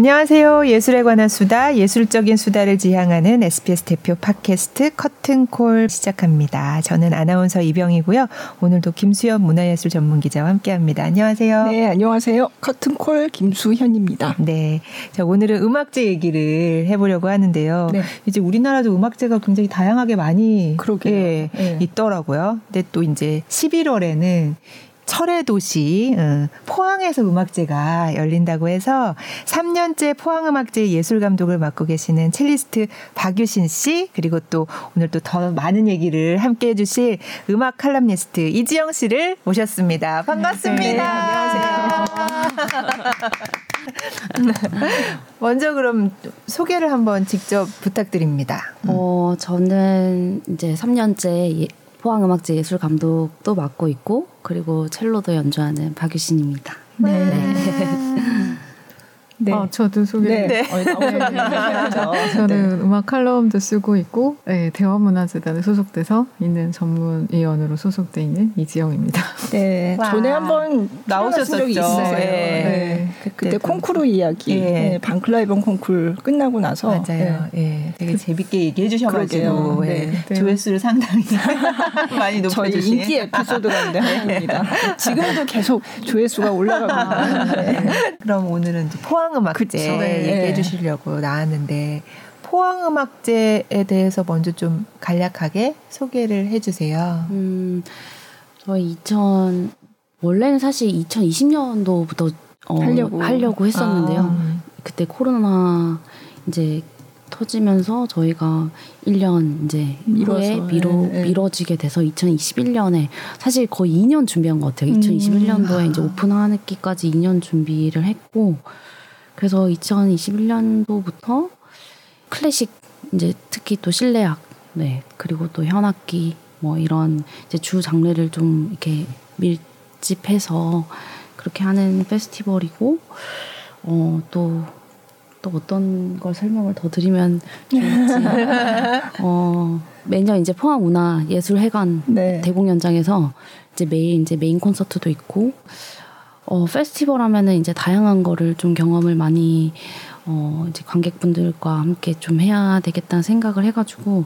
안녕하세요. 예술에 관한 수다, 예술적인 수다를 지향하는 SBS 대표 팟캐스트 커튼콜 시작합니다. 저는 아나운서 이병이고요. 오늘도 김수현 문화예술 전문 기자와 함께합니다. 안녕하세요. 네, 안녕하세요. 커튼콜 김수현입니다. 네, 자 오늘은 음악제 얘기를 해보려고 하는데요. 네. 이제 우리나라도 음악제가 굉장히 다양하게 많이 예, 네. 있더라고요. 근데 또 이제 11월에는 철의 도시 어, 포항에서 음악제가 열린다고 해서 3년째 포항음악제 예술 감독을 맡고 계시는 첼리스트 박유신 씨 그리고 또 오늘 또 더 많은 얘기를 함께 해주실 음악 칼럼니스트 이지영 씨를 모셨습니다. 반갑습니다. 네, 안녕하세요. 먼저 그럼 소개를 한번 직접 부탁드립니다. 어, 저는 이제 3년째 포항음악제 예술 감독도 맡고 있고 그리고 첼로도 연주하는 박유신입니다. 네. 네. 네. 어, 저도 소개. 네. 네. 어, 저는 네. 음악 칼럼도 쓰고 있고 네, 대화문화재단에 소속돼서 있는 전문위원으로 소속돼 있는 이지영입니다. 네, 와. 전에 한번 나오셨던 적이 있어요. 네. 네. 그때, 그때 콩쿠르 이야기, 예. 네. 방클라이번 콩쿠르 끝나고 나서 맞아요. 예, 되게 그, 재밌게 얘기해 주셔가지고 예. 조회수를 상당히 많이 높여주신 저희 인기 에피소드 가운데 하나입니다. 지금도 계속 조회수가 올라가고 있는데. 그럼 오늘은 포항 포항음악제 네. 얘기해 주시려고 나왔는데 포항음악제에 대해서 먼저 좀 간략하게 소개를 해주세요. 음, 저희 2000 원래는 사실 2020년도부터 어, 하려고. 하려고 했었는데요. 아. 그때 코로나 이제 터지면서 저희가 1년 이제 후에 미뤄 네, 미뤄지게 돼서 2021년에 사실 거의 2년 준비한 것 같아요. 2021년도에 음. 이제 오픈하기까지 2년 준비를 했고 그래서 2021년도부터 클래식 이제 특히 또 실내악 네 그리고 또 현악기 뭐 이런 이제 주 장르를 좀 이렇게 밀집해서 그렇게 하는 페스티벌이고 어또 또 어떤 걸 설명을 더 드리면 좋을지 어 매년 이제 포항 문화 예술 회관 네. 대공연장에서 이제 매일 이제 메인 콘서트도 있고 어, 페스티벌 하면은 이제 다양한 거를 좀 경험을 많이 어, 이제 관객분들과 함께 좀 해야 되겠다는 생각을 해가지고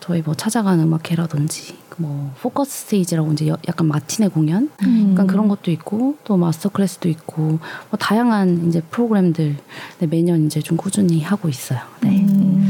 저희 뭐 찾아가는 음악회라든지 뭐 Focus Stage라고 이제 약간 matinee 공연, 음. 약간 그런 것도 있고 또 master class도 있고 뭐 다양한 이제 프로그램들 네, 매년 이제 좀 꾸준히 하고 있어요. 네. 음.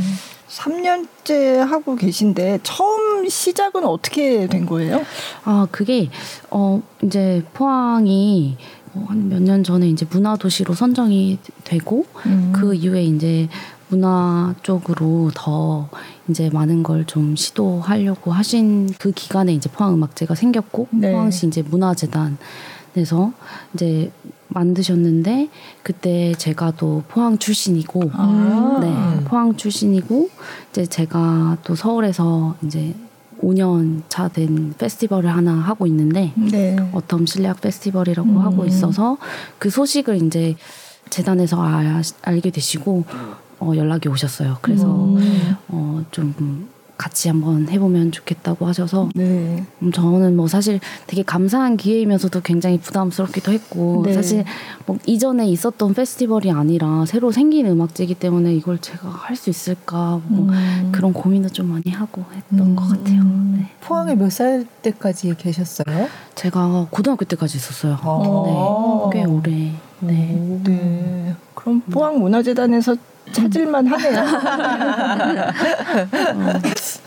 3년째 하고 계신데 처음 시작은 어떻게 된 거예요? 아, 그게 어 이제 포항이 어, 한몇 년 전에 이제 문화 도시로 선정이 되고 음. 그 이후에 이제 문화 쪽으로 더 이제 많은 걸 좀 시도하려고 하신 그 기간에 이제 포항 음악제가 생겼고 네. 포항시 이제 문화재단에서 이제 만드셨는데 그때 제가 또 포항 출신이고 아~ 네 포항 출신이고 이제 제가 또 서울에서 이제 5년 차 된 페스티벌을 하나 하고 있는데 네. 어텀 실내악 페스티벌이라고 음. 하고 있어서 그 소식을 이제 재단에서 아, 알게 되시고 어, 연락이 오셨어요. 그래서 음. 어, 좀 같이 한번 해보면 좋겠다고 하셔서 네. 음, 저는 뭐 사실 되게 감사한 기회이면서도 굉장히 부담스럽기도 했고 네. 사실 뭐 이전에 있었던 페스티벌이 아니라 새로 생긴 음악제이기 때문에 이걸 제가 할 수 있을까 뭐 음. 그런 고민도 좀 많이 하고 했던 음. 것 같아요. 네. 포항에 몇 살 때까지 계셨어요? 제가 고등학교 때까지 있었어요. 아. 네, 꽤 오래. 네. 네. 그럼 포항 문화재단에서 찾을만 하네요.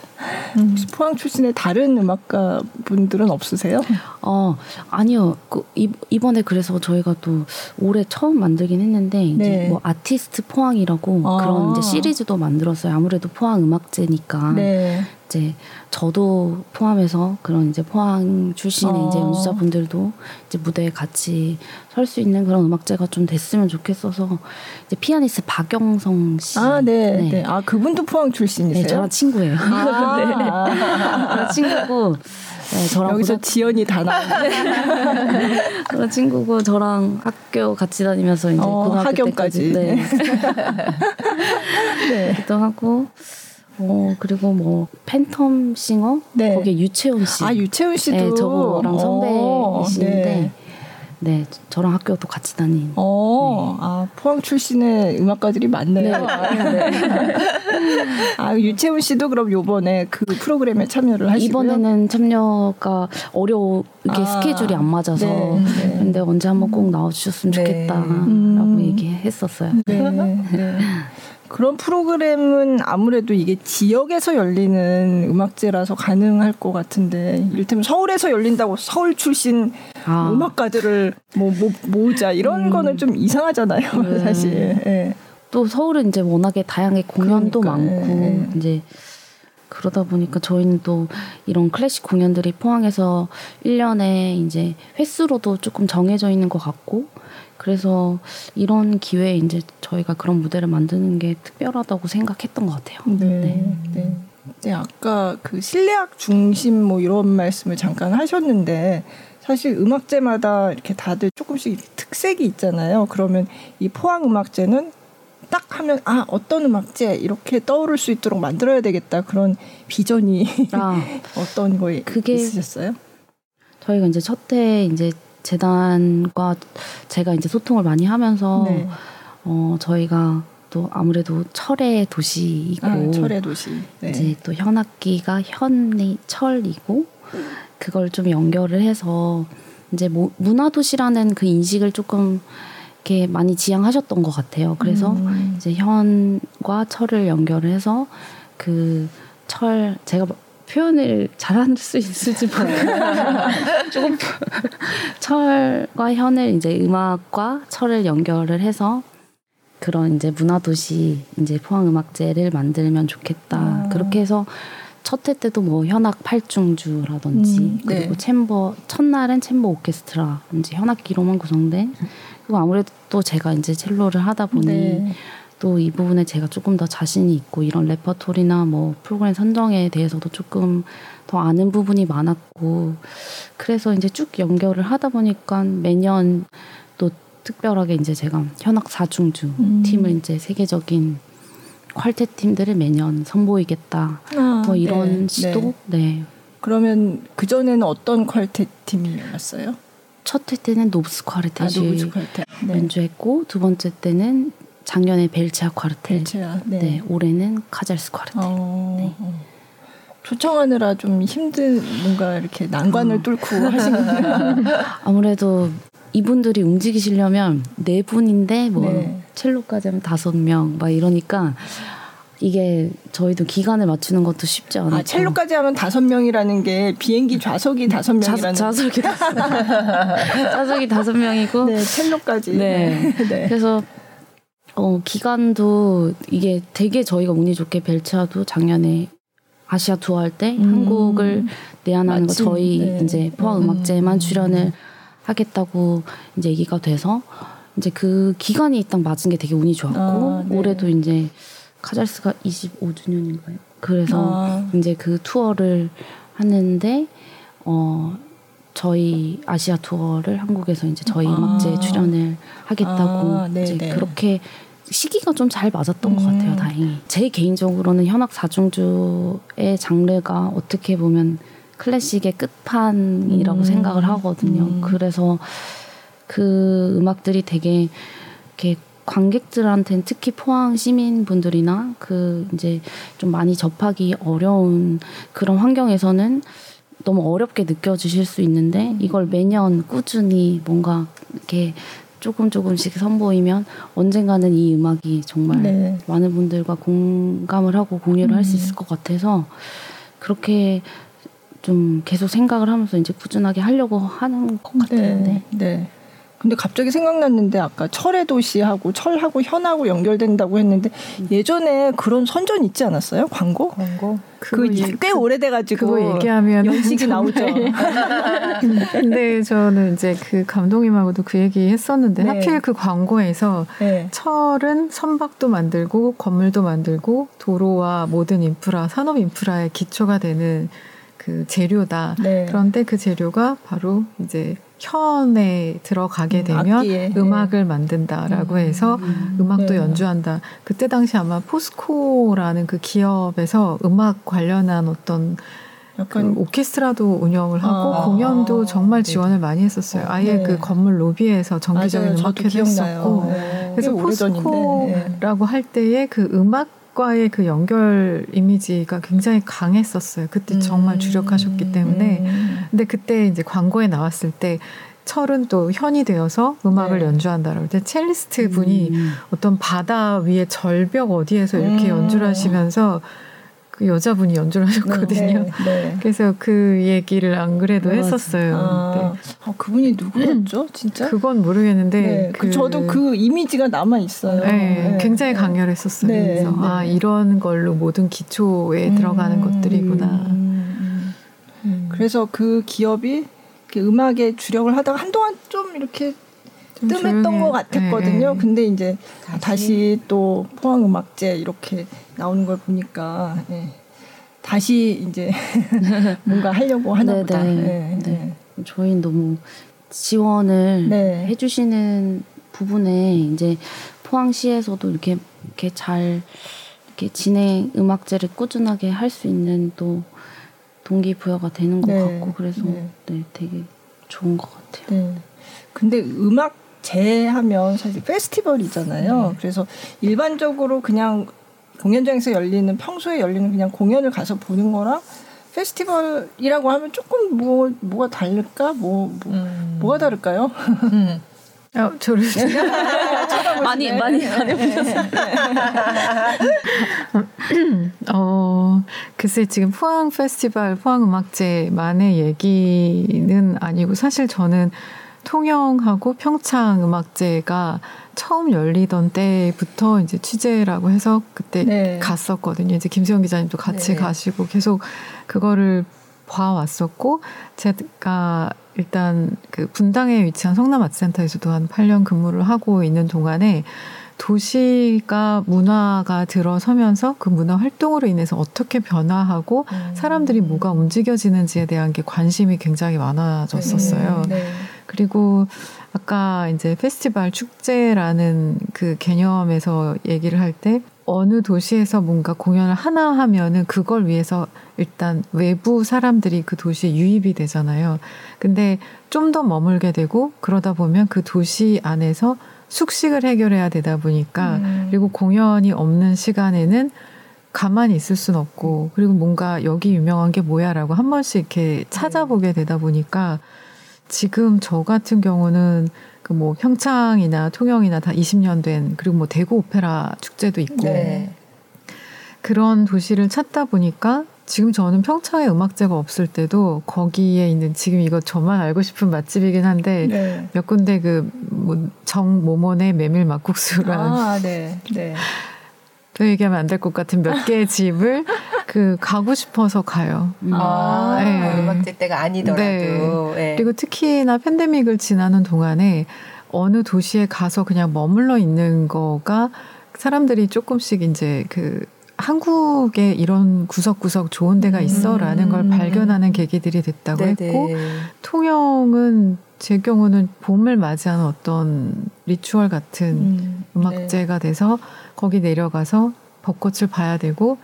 음. 포항 출신의 다른 음악가 분들은 없으세요? 어 아니요. 그, 이 번에 그래서 저희가 또 올해 처음 만들긴 했는데 이제 네. 뭐 아티스트 포항이라고 아. 그런 이제 시리즈도 만들었어요. 아무래도 포항 음악제니까 네. 이제 저도 포함해서 그런 이제 포항 출신의 어. 이제 연주자분들도 이제 무대에 같이 설 수 있는 그런 음악제가 좀 됐으면 좋겠어서 이제 피아니스트 박영성 씨. 아, 네. 네. 네. 아, 그분도 포항 출신이세요? 네, 저랑 친구예요. 아. 네. 친구고 네, 저랑 여기서 고등... 지연이 다 나왔네. 저랑 친구고 저랑 학교 같이 다니면서 이제 어, 고등학교 학교까지. 때까지 네. 네. 또 하고 어 그리고 뭐 팬텀 싱어 네. 거기에 유채훈 씨. 아 유채훈 씨도 네, 저거랑 선배이신데 네. 네, 저랑 학교도 같이 다닌. 어, 네. 아 포항 출신의 음악가들이 많네요. 네. 아, 네. 아 유채훈 씨도 그럼 요번에 그 프로그램에 참여를 하시고요? 이번에는 참여가 어려워 이게 아, 스케줄이 안 맞아서 네, 네. 근데 언제 한번 꼭 나와주셨으면 네. 좋겠다라고 음. 얘기했었어요. 네. 그런 프로그램은 아무래도 이게 지역에서 열리는 음악제라서 가능할 것 같은데 이를테면 서울에서 열린다고 서울 출신 아. 음악가들을 뭐, 뭐 모으자 이런 음. 거는 좀 이상하잖아요 음. 사실 네. 또 서울은 이제 워낙에 다양하게 공연도 그러니까, 많고 네. 이제 그러다 보니까 저희는 또 이런 클래식 공연들이 포항에서 1년에 이제 횟수로도 조금 정해져 있는 것 같고 그래서 이런 기회에 이제 저희가 그런 무대를 만드는 게 특별하다고 생각했던 것 같아요. 네. 네. 네. 네 아까 그 실내악 중심 뭐 이런 말씀을 잠깐 하셨는데 사실 음악제마다 이렇게 다들 조금씩 특색이 있잖아요. 그러면 이 포항 음악제는 딱 하면 아 어떤 음악제 이렇게 떠오를 수 있도록 만들어야 되겠다 그런 비전이 아, 어떤 거에 그게 있으셨어요? 저희가 이제 첫 해 이제 재단과 제가 이제 소통을 많이 하면서 네. 어 저희가 또 아무래도 철의 도시이고 아, 철의 도시 네. 이제 또 현악기가 현이 철이고 그걸 좀 연결을 해서 이제 뭐 문화 도시라는 그 인식을 조금 이렇게 많이 지향하셨던 것 같아요. 그래서 음. 이제 현과 철을 연결을 해서 그 철 제가 표현을 잘할 수 있을지 모르겠어요. 조금 철과 현을 이제 음악과 철을 연결을 해서 그런 이제 문화 도시 이제 포항 음악제를 만들면 좋겠다. 아. 그렇게 해서 첫 해 때도 뭐 현악 팔중주라든지 음, 네. 그리고 챔버 첫날은 챔버 오케스트라 이제 현악기로만 구성된 그리고 아무래도 또 제가 이제 첼로를 하다 보니 네. 또 이 부분에 제가 조금 더 자신이 있고 이런 레퍼토리나 뭐 프로그램 선정에 대해서도 조금 더 아는 부분이 많았고 그래서 이제 쭉 연결을 하다 보니까 매년 또 특별하게 이제 제가 현악 사중주 음. 팀을 이제 세계적인 quartet 팀들을 매년 선보이겠다. 아, 뭐 이런 네, 시도 네. 네. 그러면 그 전에는 어떤 quartet 팀이었어요? 첫 회 때는 노부스 quartet이 아, 연주했고 두 번째 때는 작년에 벨체아 quartet. 벨체아, 네. 네. 올해는 카잘스 quartet. 어, 네. 초청하느라 좀 힘든 뭔가 이렇게 난관을 어. 뚫고 하시는구나. 아무래도 이분들이 움직이시려면 네 분인데 뭐 네. 첼로까지 하면 다섯 명 막 이러니까 이게 저희도 기간을 맞추는 것도 쉽지 않아요. 아, 첼로까지 하면 다섯 명이라는 게 비행기 좌석이 다섯 명이라는 좌석이 좌석이 다섯 명이고 네, 첼로까지. 네. 네. 그래서 어, 기간도 이게 되게 저희가 운이 좋게 벨차도 작년에 아시아 투어 할때 음. 한국을 내한하는 거 저희 네. 이제 포항 음악제만 음. 출연을 하겠다고 이제 얘기가 돼서 이제 그 기간이 딱 맞은 게 되게 운이 좋았고 아, 네. 올해도 이제 카잘스가 25주년인가요? 그래서 아. 이제 그 투어를 하는데 어 저희 아시아 투어를 한국에서 이제 저희 아. 음악제 출연을 하겠다고 아, 이제 그렇게 시기가 좀 잘 맞았던 음. 것 같아요, 음. 다행히. 제 개인적으로는 현악 사중주의 장르가 어떻게 보면 클래식의 끝판이라고 음. 생각을 하거든요. 음. 그래서 그 음악들이 되게 이렇게 관객들한테는 특히 포항 시민분들이나 그 이제 좀 많이 접하기 어려운 그런 환경에서는 너무 어렵게 느껴지실 수 있는데 이걸 매년 꾸준히 뭔가 이렇게 조금 조금씩 선보이면 언젠가는 이 음악이 정말 네. 많은 분들과 공감을 하고 공유를 음. 할수 있을 것 같아서 그렇게 좀 계속 생각을 하면서 이제 꾸준하게 하려고 하는 것 같아요. 네. 네. 네. 근데 갑자기 생각났는데 아까 철의 도시하고 철하고 현하고 연결된다고 했는데 음. 예전에 그런 선전 있지 않았어요? 광고? 광고? 그꽤 오래돼가지고 그거 얘기하면 연식이 나오죠. 근데 저는 이제 그 감독님하고도 그 얘기 했었는데 네. 하필 그 광고에서 네. 철은 선박도 만들고 건물도 만들고 도로와 모든 인프라 산업 인프라의 기초가 되는 그 재료다. 네. 그런데 그 재료가 바로 이제 현에 들어가게 음, 되면 음, 음악을 만든다라고 음, 해서 음, 악도 네. 연주한다. 그때 당시 아마 포스코라는 그 기업에서 음악 관련한 어떤 약간 그 오케스트라도 운영을 하고 아, 공연도 정말 네. 지원을 네. 많이 했었어요. 아예 네. 그 건물 로비에서 정기적인 음악회도 했었고 네. 그래서 포스코라고 할 때에 그 음악 과의 그 연결 이미지가 굉장히 강했었어요. 그때 음. 정말 주력하셨기 때문에. 음. 근데 그때 이제 광고에 나왔을 때 철은 또 현이 되어서 음악을 네. 연주한다라고 때 첼리스트 분이 음. 어떤 바다 위에 절벽 어디에서 이렇게 음. 연주를 하시면서 그 여자분이 연주를 하셨거든요. 네, 네. 그래서 그 얘기를 안 그래도 맞아. 했었어요. 아, 네. 아, 그분이 누구였죠? 진짜? 그건 모르겠는데 네, 그, 저도 그 이미지가 남아 있어요. 네, 네. 굉장히 강렬했었어요. 그래서 아 이런 걸로 모든 기초에 음, 들어가는 것들이구나. 음, 음. 그래서 그 기업이 음악에 주력을 하다가 한동안 좀 이렇게 좀 뜸했던 조용해. 것 같았거든요. 네. 근데 이제 다시, 다시 또 포항 음악제 이렇게 나오는 걸 보니까 네. 다시 이제 뭔가 하려고 하나 네, 보다. 네. 네. 네. 저희는 너무 지원을 네. 해주시는 부분에 이제 포항시에서도 이렇게 이렇게 잘 이렇게 진행 음악제를 꾸준하게 할 수 있는 또 동기부여가 되는 것 같고 그래서 네. 되게 좋은 것 같아요. 네. 근데 음악 재하면 사실 페스티벌이잖아요. 네. 그래서 일반적으로 그냥 공연장에서 열리는 평소에 열리는 그냥 공연을 가서 보는 거랑 페스티벌이라고 하면 조금 뭐 뭐가 다를까? 뭐, 뭐 음. 뭐가 다를까요? 음. 어, 저를 많이 많이 안 해보셨어요. 어 글쎄 지금 포항 페스티벌, 포항 음악제만의 얘기는 아니고 사실 저는 통영하고 평창 음악제가 처음 열리던 때부터 이제 취재라고 해서 그때 네. 갔었거든요. 이제 김수영 기자님도 같이 네. 가시고 계속 그거를 봐왔었고 제가 일단 그 분당에 위치한 성남아트센터에서도 한 8년 근무를 하고 있는 동안에 도시가 문화가 들어서면서 그 문화 활동으로 인해서 어떻게 변화하고 음. 사람들이 뭐가 움직여지는지에 대한 게 관심이 굉장히 많아졌었어요. 네. 네. 그리고 아까 이제 페스티벌 축제라는 그 개념에서 얘기를 할 때 어느 도시에서 뭔가 공연을 하나 하면은 그걸 위해서 일단 외부 사람들이 그 도시에 유입이 되잖아요. 근데 좀 더 머물게 되고 그러다 보면 그 도시 안에서 숙식을 해결해야 되다 보니까 음. 그리고 공연이 없는 시간에는 가만히 있을 순 없고 그리고 뭔가 여기 유명한 게 뭐야라고 한 번씩 이렇게 찾아보게 되다 보니까 지금 저 같은 경우는 그 뭐 평창이나 통영이나 다 20년 된 그리고 뭐 대구 오페라 축제도 있고 네. 그런 도시를 찾다 보니까 지금 저는 평창에 음악제가 없을 때도 거기에 있는 지금 이거 저만 알고 싶은 맛집이긴 한데 네. 몇 군데 그뭐 정모몬의 메밀 막국수라는 아, 네. 네. 더 얘기하면 안 될 것 같은 몇 개의 집을 그 가고 싶어서 가요. 음. 아, 네. 음악제 때가 아니더라도. 네. 네. 그리고 특히나 팬데믹을 지나는 동안에 어느 도시에 가서 그냥 머물러 있는 거가 사람들이 조금씩 이제 그 한국에 이런 구석구석 좋은 데가 있어라는 음. 걸 발견하는 계기들이 됐다고 네네. 했고 통영은 제 경우는 봄을 맞이하는 어떤 리추얼 같은 음. 악제가 네. 돼서 거기 내려가서 벚꽃을 봐야 되고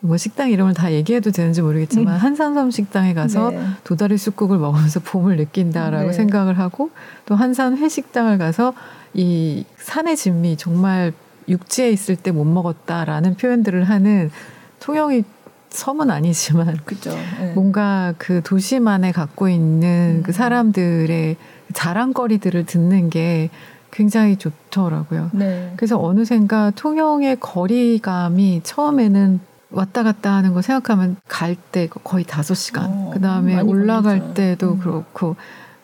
뭐 식당 이름을 다 얘기해도 되는지 모르겠지만 음. 한산섬 식당에 가서 네. 도다리 쑥국을 먹으면서 봄을 느낀다라고 네. 생각을 하고 또 한산 회식당을 가서 이 산의 진미 정말 육지에 있을 때 못 먹었다라는 표현들을 하는 통영이 섬은 아니지만 그죠. 네. 뭔가 그 도시만에 갖고 있는 음. 그 사람들의 자랑거리들을 듣는 게 굉장히 좋더라고요. 네. 그래서 어느샌가 통영의 거리감이 처음에는 왔다 갔다 하는 거 생각하면 갈 때 거의 다섯 시간. 어, 그 다음에 올라갈 걸리죠. 때도 음. 그렇고.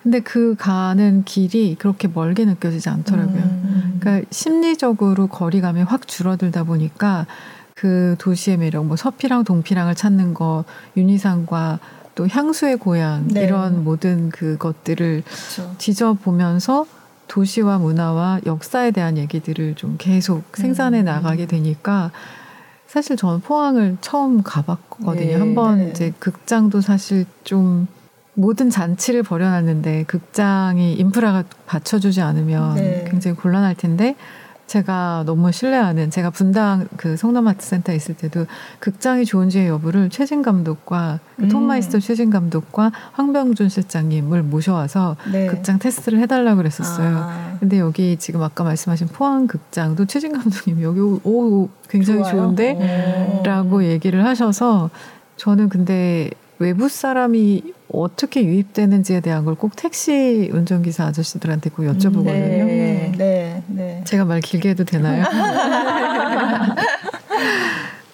근데 그 가는 길이 그렇게 멀게 느껴지지 않더라고요. 음. 그러니까 심리적으로 거리감이 확 줄어들다 보니까 그 도시의 매력, 뭐 서피랑 동피랑을 찾는 거, 윤희상과 또 향수의 고향 네. 이런 모든 그것들을 그렇죠. 지져보면서 도시와 문화와 역사에 대한 얘기들을 좀 계속 생산해 음. 나가게 되니까 사실 저는 포항을 처음 가봤거든요. 네, 한번 네. 이제 극장도 사실 좀 모든 잔치를 벌여놨는데 극장이 인프라가 받쳐주지 않으면 네. 굉장히 곤란할 텐데 제가 너무 신뢰하는 제가 분당 그 성남아트센터 에 있을 때도 극장이 좋은지의 여부를 최진 감독과 그 음. 톰마이스터 최진 감독과 황병준 실장님을 모셔와서 네. 극장 테스트를 해달라고 그랬었어요. 아. 근데 여기 지금 아까 말씀하신 포항 극장도 최진 감독님이 여기 오 굉장히 좋아요? 좋은데라고 얘기를 하셔서 저는 근데 외부 사람이 어떻게 유입되는지에 대한 걸 꼭 택시 운전기사 아저씨들한테 꼭 여쭤보거든요. 네, 네, 네. 제가 말 길게 해도 되나요?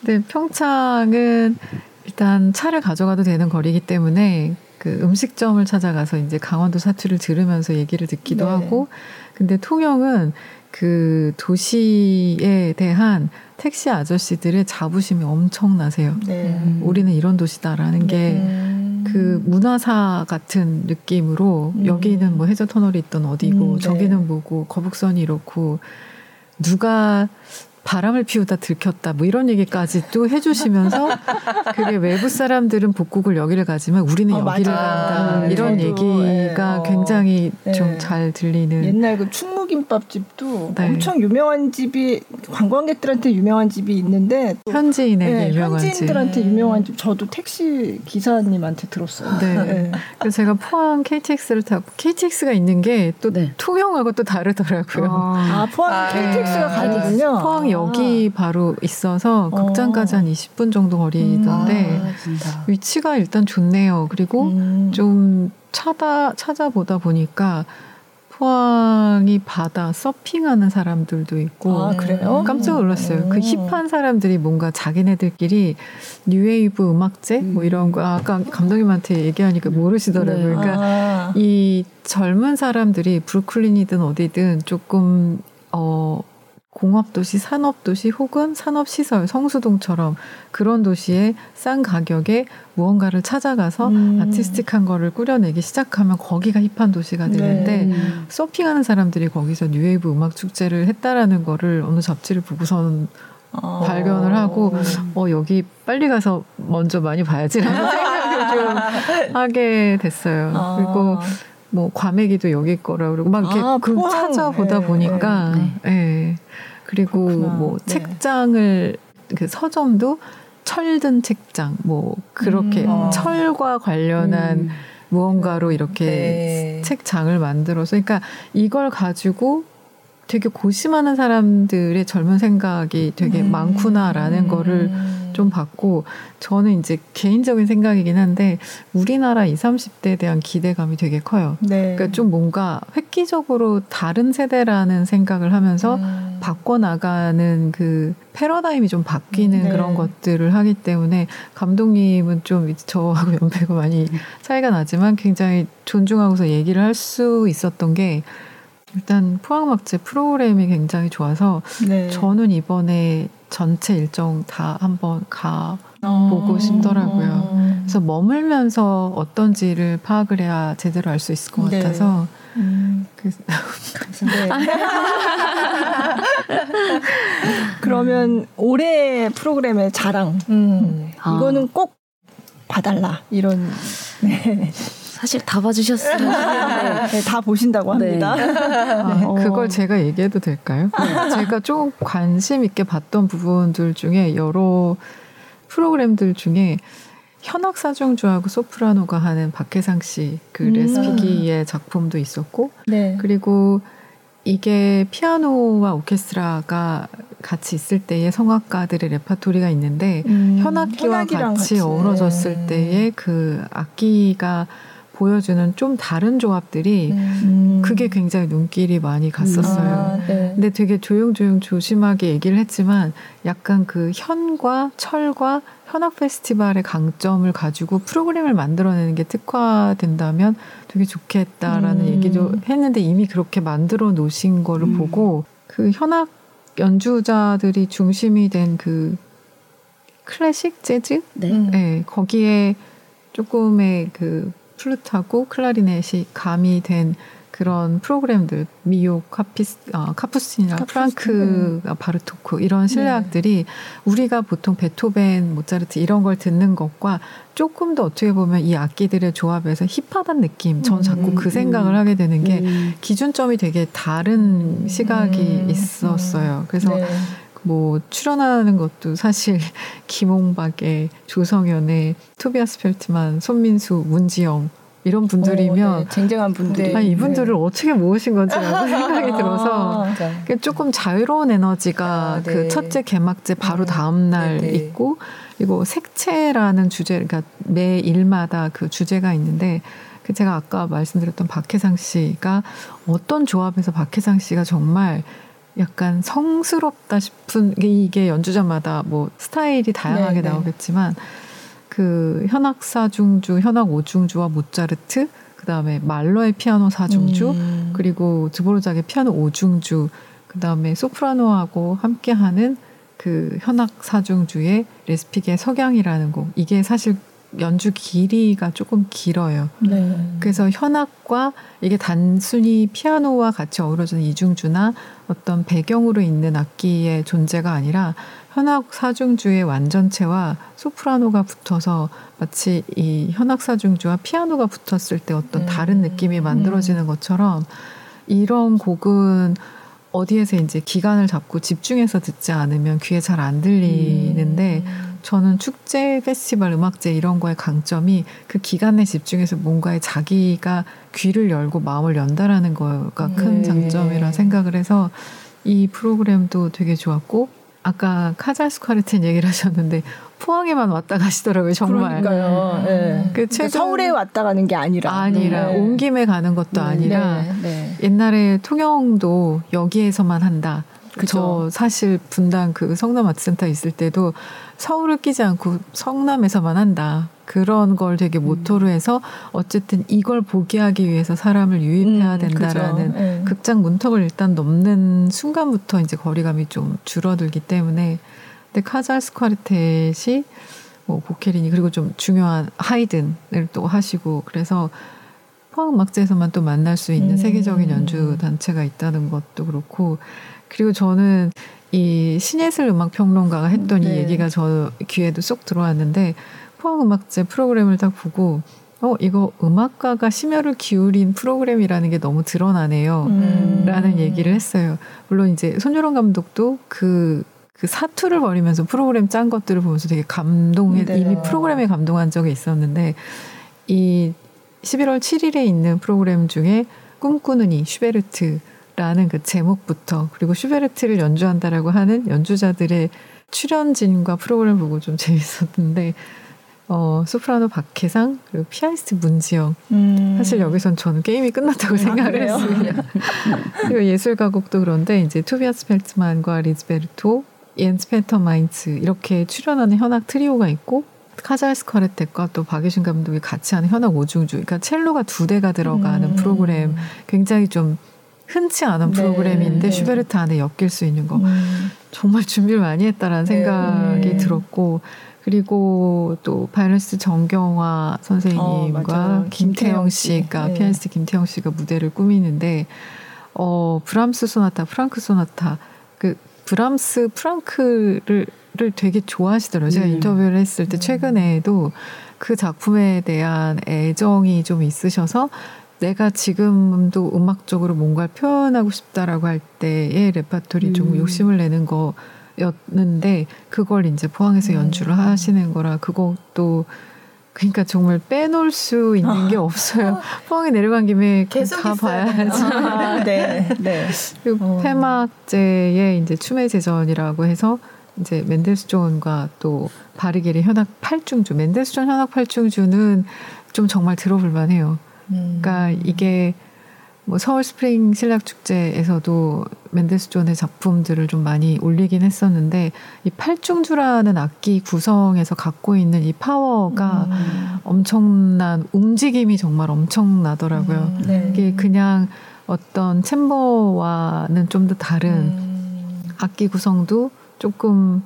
네, 평창은 일단 차를 가져가도 되는 거리이기 때문에 그 음식점을 찾아가서 이제 강원도 사투를 들으면서 얘기를 듣기도 네. 하고 근데 통영은 그 도시에 대한 택시 아저씨들의 자부심이 엄청나세요. 네. 우리는 이런 도시다라는 게그 네. 문화사 같은 느낌으로 음. 여기는 뭐 해저 터널이 있던 어디고 음, 네. 저기는 뭐고 거북선이 이렇고 누가 바람을 피우다 들켰다 뭐 이런 얘기까지 또 해주시면서 그게 외부 사람들은 복국을 여기를 가지만 우리는 어, 여기를 맞아. 간다 아, 이런 저도, 얘기가 네. 굉장히 네. 좀잘 들리는 옛날 그 충무 김밥집도 네. 엄청 유명한 집이 관광객들한테 유명한 집이 있는데 현지인에게 네, 유명한 현지인들한테 집. 유명한 집 저도 택시 기사님한테 들었어요. 네. 네. 그래서 제가 포항 KTX를 타고 KTX가 있는 게또 네. 통영하고 또 다르더라고요. 아, 아 포항 아, KTX가 가는군요. 포항 여기 아. 바로 있어서 극장까지 한 20분 정도 거리던데 음. 아, 위치가 일단 좋네요. 그리고 음. 좀 찾아 찾아보다 보니까 포항이 바다 서핑하는 사람들도 있고 아, 그래요? 깜짝 놀랐어요. 그 음. 그 힙한 사람들이 뭔가 자기네들끼리 뉴웨이브 음악제 뭐 음. 뭐 이런 거 아까 감독님한테 얘기하니까 모르시더라고요. 네. 그러니까 아. 이 젊은 사람들이 브루클린이든 어디든 조금 어 공업도시, 산업도시 혹은 산업시설, 성수동처럼 그런 도시에 싼 가격에 무언가를 찾아가서 음. artistic한 거를 꾸려내기 시작하면 거기가 hip한 도시가 되는데 네. 서핑하는 사람들이 거기서 뉴웨이브 음악 축제를 했다라는 거를 어느 잡지를 보고선 어. 발견을 하고 어 여기 빨리 가서 먼저 많이 봐야지라는 생각을 좀 하게 됐어요. 어. 그리고 뭐 과메기도 여기 거라 그러고 막 이렇게 아, 그 찾아보다 네. 보니까 네. 네. 그리고 그렇구나. 뭐 네. 책장을 그 서점도 철든 책장 뭐 그렇게 음. 철과 관련한 음. 무언가로 이렇게 네. 책장을 만들어서 그러니까 이걸 가지고 되게 고심하는 사람들의 젊은 생각이 되게 음. 많구나라는 거를 좀 봤고 저는 이제 개인적인 생각이긴 한데 우리나라 20, 30대에 대한 기대감이 되게 커요. 네. 그러니까 좀 뭔가 획기적으로 다른 세대라는 생각을 하면서 음. 바꿔 나가는 그 패러다임이 좀 바뀌는 네. 그런 것들을 하기 때문에 감독님은 좀 저하고 연배가 많이 차이가 나지만 굉장히 존중하고서 얘기를 할 수 있었던 게 일단 포항막제 프로그램이 굉장히 좋아서 네. 저는 이번에 전체 일정 다 한번 가 보고 어. 싶더라고요. 그래서 머물면서 어떤지를 파악을 해야 제대로 알 수 있을 것 네. 같아서. 음. 그, 네. 그러면 올해 프로그램의 자랑. 음. 아. 이거는 꼭 봐달라. 이런. 네. 사실 다 봐주셨으면 네, 다 보신다고 네. 합니다. 네. 아, 그걸 제가 얘기해도 될까요? 네. 제가 좀 관심 있게 봤던 부분들 중에 여러 프로그램들 중에 현악사중주하고 소프라노가 하는 박혜상 씨그 음. 레스피기의 작품도 있었고 네. 그리고 이게 피아노와 오케스트라가 같이 있을 때의 성악가들의 레파토리가 있는데 음, 현악기와 같이, 같이 어우러졌을 때의 그 악기가 보여주는 좀 다른 조합들이 음. 그게 굉장히 눈길이 많이 갔었어요. 아, 네. 근데 되게 조용조용 조심하게 얘기를 했지만 약간 그 현과 철과 현악 페스티벌의 강점을 가지고 프로그램을 만들어내는 게 특화된다면 되게 좋겠다라는 음. 얘기도 했는데 이미 그렇게 만들어 놓으신 거를 음. 보고 그 현악 연주자들이 중심이 된 그 클래식 재즈 네. 네 거기에 조금의 그 플루트하고 클라리넷이 가미된 그 그런 프로그램들 미요 카피스 어, 카푸스틴이나 프랑크 어, 바르토크 이런 실내악들이 네. 우리가 보통 베토벤, 모차르트 이런 걸 듣는 것과 조금 더 어떻게 보면 이 악기들의 조합에서 힙하다는 느낌. 전 자꾸 음, 그 생각을 음, 하게 되는 게 음. 기준점이 되게 다른 시각이 음, 있었어요. 그래서 네. 뭐 출연하는 것도 사실 김홍박의 조성현의 토비아스 펠트만 손민수 문지영 이런 분들이면 어, 네. 쟁쟁한 분들이 아니, 이분들을 네. 어떻게 모으신 건지라고 생각이 아, 들어서 네. 조금 자유로운 에너지가 아, 그 네. 그 첫째 개막제 바로 음. 다음 날 네, 네. 있고 그리고 색채라는 주제 그러니까 매 일마다 그 주제가 있는데 그 제가 아까 말씀드렸던 박혜상 씨가 어떤 조합에서 박혜상 씨가 정말 약간 성스럽다 싶은 이게 연주자마다 뭐 스타일이 다양하게 나오겠지만 그 현악 사중주, 현악 오중주와 모차르트, 그 다음에 말러의 피아노 사중주, 음. 그리고 드보르작의 피아노 오중주, 그 다음에 소프라노하고 함께하는 그 현악 사중주의 레스픽의 석양이라는 곡. 이게 사실 연주 길이가 조금 길어요. 네. 그래서 현악과 이게 단순히 피아노와 같이 어우러지는 이중주나 어떤 배경으로 있는 악기의 존재가 아니라 현악 사중주의 완전체와 소프라노가 붙어서 마치 이 현악 사중주와 피아노가 붙었을 때 어떤 음. 다른 느낌이 만들어지는 음. 것처럼 이런 곡은 어디에서 이제 기간을 잡고 집중해서 듣지 않으면 귀에 잘 안 들리는데 음. 저는 축제, 페스티벌, 음악제 이런 거의 강점이 그 기간에 집중해서 뭔가에 자기가 귀를 열고 마음을 연다라는 거가 큰 네. 장점이라 생각을 해서 이 프로그램도 되게 좋았고 아까 카잘스카르텐 얘기를 하셨는데 포항에만 왔다 가시더라고요 정말. 그러니까요. 네. 그 최근 서울에 왔다 가는 게 아니라 아니라 네. 온 김에 가는 것도 네. 아니라 네. 옛날에 통영도 여기에서만 한다. 그쵸. 저 사실 분당 그 성남 아트센터 있을 때도 서울을 끼지 않고 성남에서만 한다. 그런 걸 되게 음. 모토로 해서 어쨌든 이걸 보게 하기 위해서 사람을 유입해야 음, 된다라는 음, 극장 문턱을 일단 넘는 순간부터 이제 거리감이 좀 줄어들기 때문에 근데 카잘스 콰르텟이 뭐 보케리니 그리고 좀 중요한 하이든을 또 하시고 그래서 포항음악제에서만 또 만날 수 있는 음. 세계적인 연주 단체가 있다는 것도 그렇고 그리고 저는 이 신예슬 음악 평론가가 했던 네. 이 얘기가 저 귀에도 쏙 들어왔는데 포항음악제 프로그램을 딱 보고 어 이거 음악가가 심혈을 기울인 프로그램이라는 게 너무 드러나네요. 음. 라는 얘기를 했어요. 물론 이제 손유령 감독도 그, 그 사투를 벌이면서 프로그램 짠 것들을 보면서 되게 감동해, 네. 이미 프로그램에 감동한 적이 있었는데, 이 11월 7일에 있는 프로그램 중에 꿈꾸는 이 슈베르트 라는 그 제목부터 그리고 슈베르트를 연주한다라고 하는 연주자들의 출연진과 프로그램을 보고 좀 재밌었는데 어, 소프라노 박혜상 그리고 피아니스트 문지영 음. 사실 여기선 저는 게임이 끝났다고 아, 생각을 했습니다. 그리고 예술 가곡도 그런데 이제 토비아스 펠트만과 리즈 베르토, 옌스 페터 마인츠 이렇게 출연하는 현악 트리오가 있고 카잘스 콰르텟과 또 박유신 감독이 같이 하는 현악 오중주 그러니까 첼로가 두 대가 들어가는 음. 프로그램 굉장히 좀 흔치 않은 네, 프로그램인데 네. 슈베르트 안에 엮일 수 있는 거 음. 정말 준비를 많이 했다라는 네, 생각이 네. 들었고 그리고 또 바이러스 정경화 선생님과 어, 김태형 씨가 네. 피아니스트 김태형 씨가 무대를 꾸미는데 어 브람스 소나타 프랑크 소나타 그 브람스 프랑크를 를 되게 좋아하시더라고요. 제가 음. 인터뷰를 했을 때 음. 최근에도 그 작품에 대한 애정이 좀 있으셔서 내가 지금도 음악적으로 뭔가를 표현하고 싶다라고 할 때의 레파토리 음. 좀 욕심을 내는 거였는데 그걸 이제 포항에서 음. 연주를 하시는 거라 그것도 그러니까 정말 빼놓을 수 있는 게 없어요. 포항에 내려간 김에 계속 다 봐야지. 아, 네, 네. 그리고 어. 폐막제의 이제 춤의 제전이라고 해서 이제 멘델스존과 또 바르기엘 현악 팔중주, 멘델스존 현악 팔중주는 좀 정말 들어볼 만해요. 그러니까 음. 이게 뭐 서울 스프링 실내악 축제에서도 멘델스존의 작품들을 좀 많이 올리긴 했었는데 이 팔중주라는 악기 구성에서 갖고 있는 이 파워가 음. 엄청난 움직임이 정말 엄청나더라고요. 음, 네. 이게 그냥 어떤 chamber와는 좀 더 다른 음. 악기 구성도 조금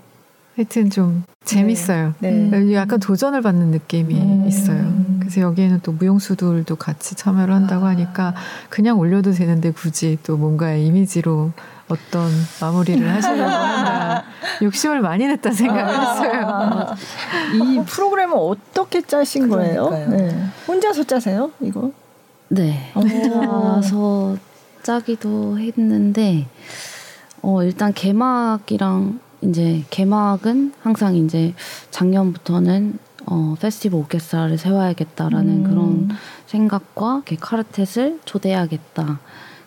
하여튼 좀 재밌어요. 네. 네. 약간 도전을 받는 느낌이 음. 있어요. 그래서 여기에는 또 무용수들도 같이 참여를 한다고 아. 하니까 그냥 올려도 되는데 굳이 또 뭔가의 이미지로 어떤 마무리를 하시려고 한다. 욕심을 많이 냈다 생각을 아. 했어요. 이 프로그램은 어떻게 짜신 거예요? 네. 혼자서 짜세요? 이거? 네. 혼자서 짜기도 했는데 어 일단 개막이랑 이제 개막은 항상 이제 작년부터는 어 페스티벌 오케스트라를 세워야겠다라는 음. 그런 생각과 quartet을 초대해야겠다.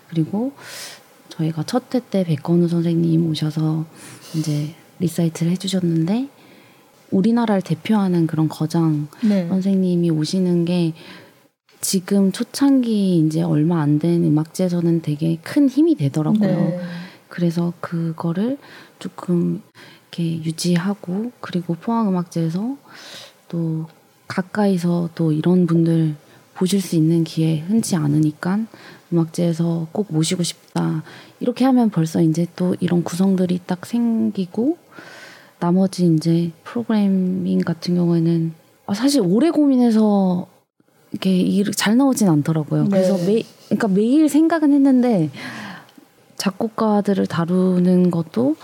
그리고 저희가 첫 회 때 백건우 선생님 오셔서 이제 리사이틀을 해주셨는데 우리나라를 대표하는 그런 거장 네. 선생님이 오시는 게 지금 초창기 이제 얼마 안 된 음악제에서는 되게 큰 힘이 되더라고요. 네. 그래서 그거를 조금 이렇게 유지하고 그리고 포항음악제에서 또 가까이서 또 이런 분들 보실 수 있는 기회 흔치 않으니까 음악제에서 꼭 모시고 싶다. 이렇게 하면 벌써 이제 또 이런 구성들이 딱 생기고 나머지 이제 프로그래밍 같은 경우에는 아, 사실 오래 고민해서 이렇게 잘 나오진 않더라고요. 네. 그래서 매 그러니까 매일 생각은 했는데 작곡가들을 다루는 것도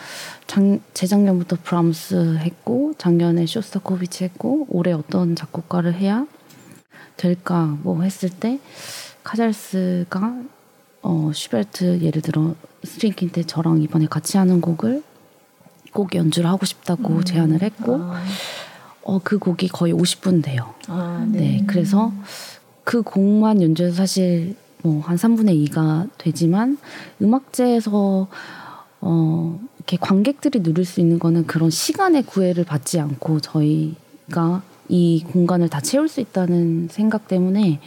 작, 재작년부터 브람스 했고 작년에 쇼스타코비치 했고 올해 어떤 작곡가를 해야 될까 뭐 했을 때 카잘스가 어 슈베르트 예를 들어 string quintet 저랑 이번에 같이 하는 곡을 꼭 연주를 하고 싶다고 음. 제안을 했고 아. 어그 곡이 거의 50분 돼요. 아, 네. 네. 그래서 그 곡만 연주해서 사실 뭐 한 3분의 2가 되지만 음악제에서 어 이렇게 관객들이 누릴 수 있는 거는 그런 시간의 구애를 받지 않고 저희가 이 공간을 다 채울 수 있다는 생각 때문에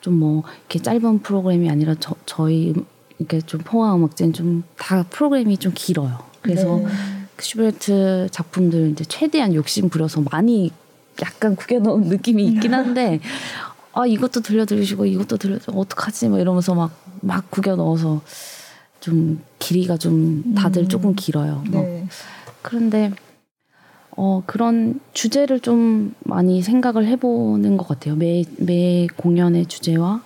좀 뭐 이렇게 짧은 프로그램이 아니라 저, 저희 이렇게 좀 포화 음악제는 좀 다 프로그램이 좀 길어요. 그래서 네. 슈베르트 작품들 이제 최대한 욕심 부려서 많이 약간 구겨놓은 느낌이 있긴 한데 아 이것도 들려드리시고 이것도 들려 어떡하지 뭐 이러면서 막막 구겨 넣어서 좀 길이가 좀 다들 음. 조금 길어요. 뭐. 네. 그런데 어 그런 주제를 좀 많이 생각을 해보는 것 같아요. 매 매 공연의 주제와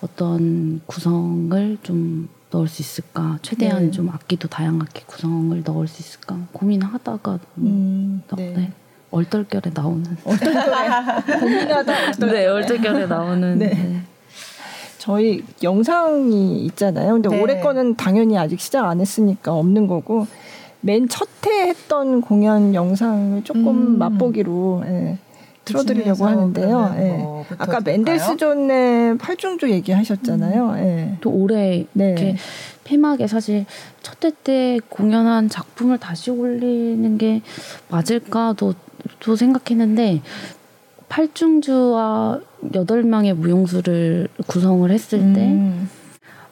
어떤 구성을 좀 넣을 수 있을까? 최대한 네. 좀 악기도 다양하게 구성을 넣을 수 있을까? 고민하다가 음, 네. 네. 얼떨결에 나오는 얼떨결에 고민하다 얼떨결에. 네 얼떨결에 나오는 네. 네. 저희 영상이 있잖아요. 근데 네. 올해 거는 당연히 아직 시작 안 했으니까 없는 거고 맨첫해 했던 공연 영상을 조금 음. 맛보기로 예, 틀어드리려고 하는데요. 예. 뭐 아까 맨델스존의 팔중조 얘기하셨잖아요. 음. 예. 또 올해 네. 이렇게 폐막에 사실 첫해때 공연한 작품을 다시 올리는 게 맞을까도 또 생각했는데 팔중주와 여덟 명의 무용수를 구성을 했을 때 음.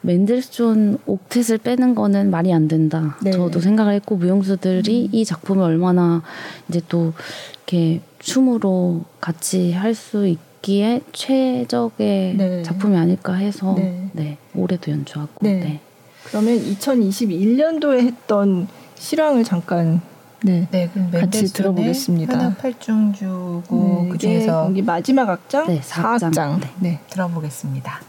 맨델스존 옥텟을 빼는 거는 말이 안 된다. 네. 저도 생각을 했고 무용수들이 음. 이 작품을 얼마나 이제 또 이렇게 춤으로 같이 할 수 있기에 최적의 네. 작품이 아닐까 해서 네. 네 올해도 연주하고. 네. 네. 그러면 2021년도에 했던 실황을 잠깐 네, 네 그럼 같이 들어보겠습니다. 팔중주고 네, 그 중에서 여기 마지막 악장 네, 4악장, 4장. 네. 네, 들어보겠습니다.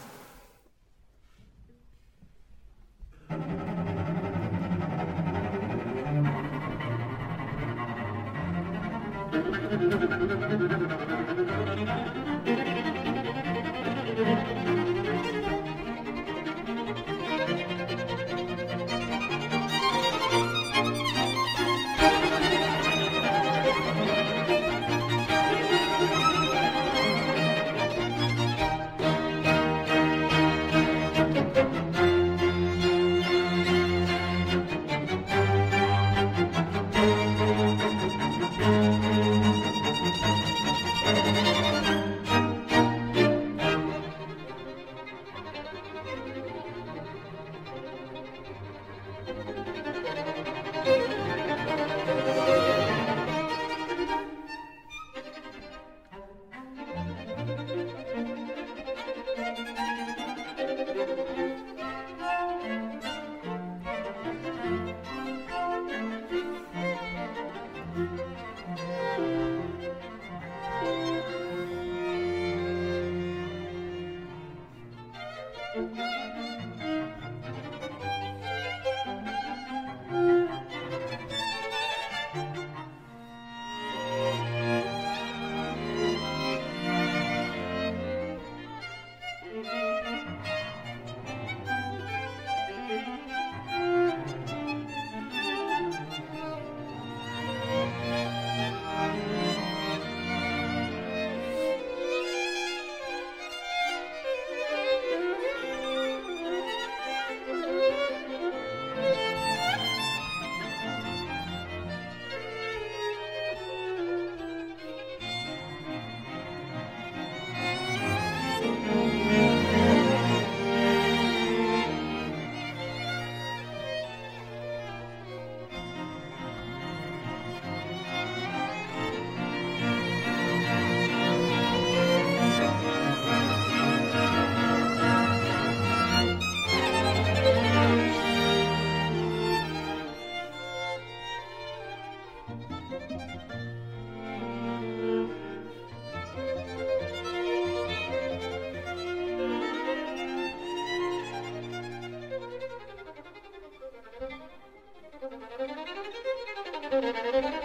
Thank you.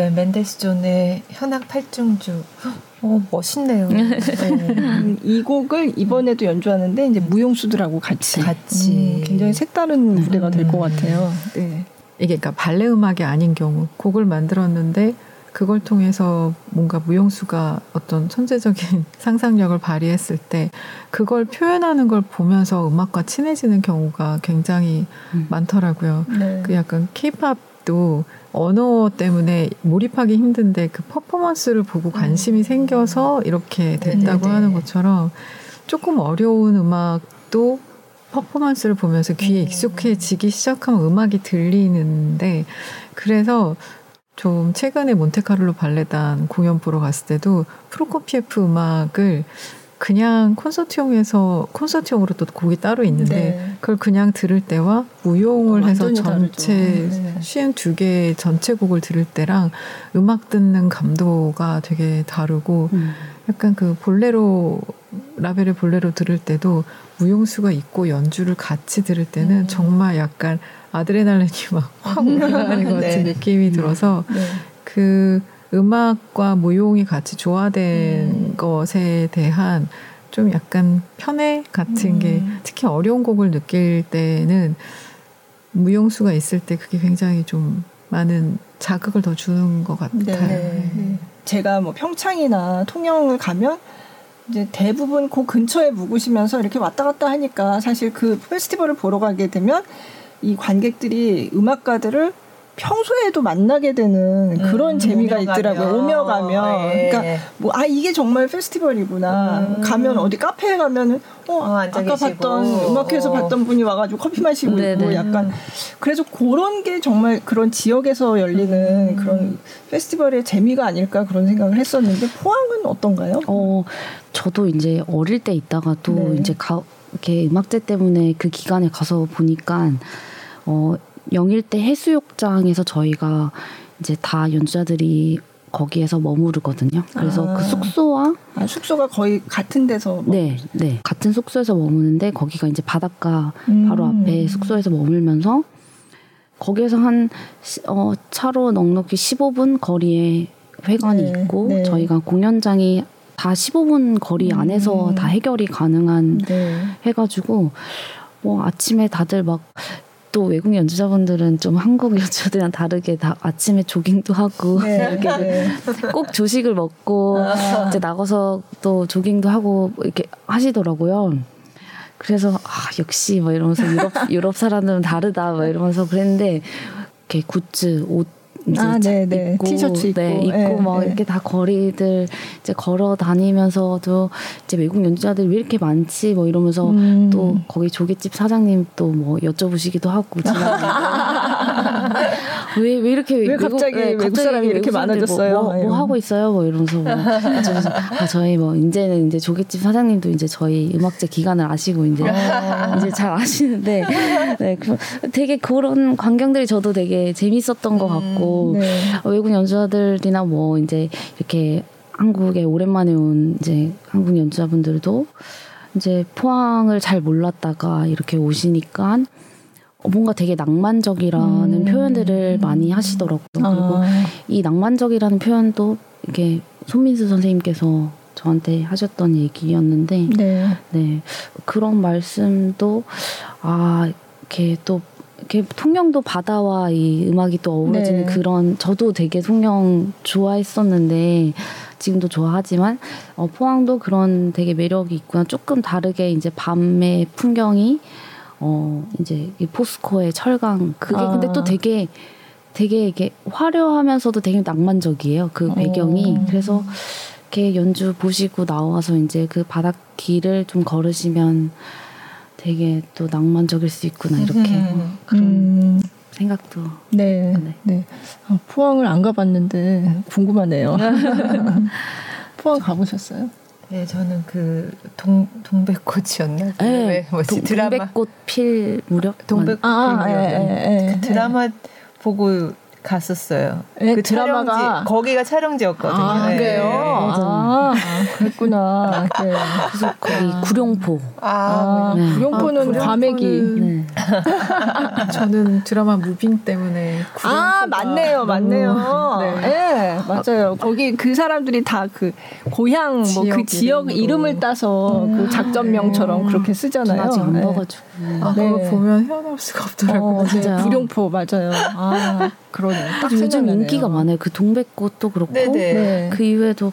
네, 맨데스 존의 현악 팔중주. 어, 멋있네요. 네. 음, 이 곡을 이번에도 연주하는데 이제 무용수들하고 같이, 같이. 음, 굉장히 색다른 무대가 될것 음. 같아요. 네. 이게 그러니까 발레 음악이 아닌 경우 곡을 만들었는데 그걸 통해서 뭔가 무용수가 어떤 천재적인 상상력을 발휘했을 때 그걸 표현하는 걸 보면서 음악과 친해지는 경우가 굉장히 음. 많더라고요. 네. 그 약간 케이팝 도 언어 때문에 몰입하기 힘든데 그 퍼포먼스를 보고 관심이 생겨서 이렇게 됐다고 네네. 하는 것처럼 조금 어려운 음악도 퍼포먼스를 보면서 귀에 음. 익숙해지기 시작하면 음악이 들리는데 그래서 좀 최근에 몬테카를로 발레단 공연 보러 갔을 때도 프로코피에프 음악을 그냥 콘서트용에서 콘서트용으로 또 곡이 따로 있는데 네. 그걸 그냥 들을 때와 무용을 해서 전체 쉬운 두 개의 전체 곡을 들을 때랑 음악 듣는 감도가 되게 다르고 음. 약간 그 볼레로 라벨의 볼레로 들을 때도 무용수가 있고 연주를 같이 들을 때는 음. 정말 약간 아드레날린이 막확 올라가는 것 같은 네. 느낌이 들어서 네. 그 음악과 무용이 같이 조화된 음. 것에 대한 좀 약간 편애 같은 음. 게 특히 어려운 곡을 느낄 때는 무용수가 있을 때 그게 굉장히 좀 많은 자극을 더 주는 것 같아요. 네. 네. 제가 뭐 평창이나 통영을 가면 이제 대부분 그 근처에 묵으시면서 이렇게 왔다 갔다 하니까 사실 그 페스티벌을 보러 가게 되면 이 관객들이 음악가들을 평소에도 만나게 되는 그런 음, 재미가 오며 있더라고요. 가면. 오며 가면. 예. 그러니까 뭐 아 이게 정말 페스티벌이구나. 음. 가면 어디 카페에 가면은 어, 어 아까 계시고. 봤던 음악회에서 어. 봤던 분이 와 가지고 커피 마시고 네네. 있고 약간 그래서 그런 게 정말 그런 지역에서 열리는 음. 그런 페스티벌의 재미가 아닐까 그런 생각을 했었는데 포항은 어떤가요? 어 저도 이제 어릴 때 있다가도 네. 이제 가 이렇게 음악제 때문에 그 기간에 가서 보니까 어 영일대 해수욕장에서 저희가 이제 다 연주자들이 거기에서 머무르거든요. 그래서 그 아. 그 숙소와 아, 숙소가 거의 같은 데서 네, 네 같은 숙소에서 머무는데 거기가 이제 바닷가 음. 바로 앞에 숙소에서 머물면서 거기에서 한 어, 차로 넉넉히 15분 거리에 회관이 네, 있고 네. 저희가 공연장이 다 15분 거리 안에서 음. 다 해결이 가능한 네. 해가지고 뭐 아침에 다들 막 또 외국 연주자분들은 좀 한국 연주자들이랑 다르게 다 아침에 조깅도 하고 네. 이렇게 네. 꼭 조식을 먹고 아. 이제 나가서 또 조깅도 하고 이렇게 하시더라고요. 그래서 아 역시 뭐 이러면서 유럽 유럽 사람들은 다르다 뭐 이러면서 그랬는데 이렇게 굿즈 옷 아, 네, 네. 입고 티셔츠 입고, 네, 입고 네, 막 네. 이렇게 다 거리들 이제 걸어 다니면서도 이제 외국 연주자들 왜 이렇게 많지 뭐 이러면서 음. 또 거기 조개집 사장님 또 뭐 여쭤보시기도 하고 왜, 왜 이렇게 왜 외국, 갑자기 네, 외국 사람이 이렇게 많아졌어요? 뭐, 뭐, 뭐, 하고 있어요? 뭐 이러면서 뭐 아, 저희 뭐 이제는 이제 조개집 사장님도 이제 저희 음악제 기간을 아시고 이제 아. 이제 잘 아시는데 네, 그, 되게 그런 광경들이 저도 되게 재밌었던 것 같고 음, 네. 외국 연주자들이나 뭐 이제 이렇게 한국에 오랜만에 온 이제 한국 연주자분들도 이제 포항을 잘 몰랐다가 이렇게 오시니까 뭔가 되게 낭만적이라는 음. 표현들을 많이 하시더라고요. 그리고 아. 이 낭만적이라는 표현도 이게 손민수 선생님께서 저한테 하셨던 얘기였는데, 네, 네 그런 말씀도 아 이렇게 또 이렇게 통영도 바다와 이 음악이 또 어우러지는 네. 그런 저도 되게 통영 좋아했었는데 지금도 좋아하지만 어, 포항도 그런 되게 매력이 있구나 조금 다르게 이제 밤의 풍경이 어 이제 이 포스코의 철강 그게 아. 근데 또 되게 되게 이게 화려하면서도 되게 낭만적이에요 그 배경이 어. 그래서 이렇게 연주 보시고 나와서 이제 그 바닷길을 좀 걸으시면 되게 또 낭만적일 수 있구나 이렇게 음. 그런 음. 생각도 네, 네. 네. 아, 포항을 안 가봤는데 궁금하네요. 포항 가보셨어요? 네, 저는 그 동, 동백꽃이었나? 네, 뭐지? 드라마. 동백꽃 필 무렵? 동백꽃 아, 필 무렵 예, 예, 예, 그 드라마 보고 갔었어요. 네, 그 드라마가 촬영지, 거기가 촬영지였거든요. 아, 네. 그래요? 네. 아, 아, 그랬구나. 네. 그래서 거기 구룡포. 아, 아 네. 구룡포는 아, 과메기. 네. 저는 드라마 무빙 때문에 아 맞네요, 맞네요. 네. 네. 맞아요. 거기 그 사람들이 다 그 고향 뭐 그 지역 이름을 따서 음. 그 작전명처럼 그렇게 쓰잖아요. 아직 안 봐가지고. 아, 그거 보면 헤어나올 수가 없더라고요. 어, 네. 구룡포 맞아요. 아. 그러네요. 요즘 인기가 많아요. 그 동백꽃도 그렇고 네네. 그 이외에도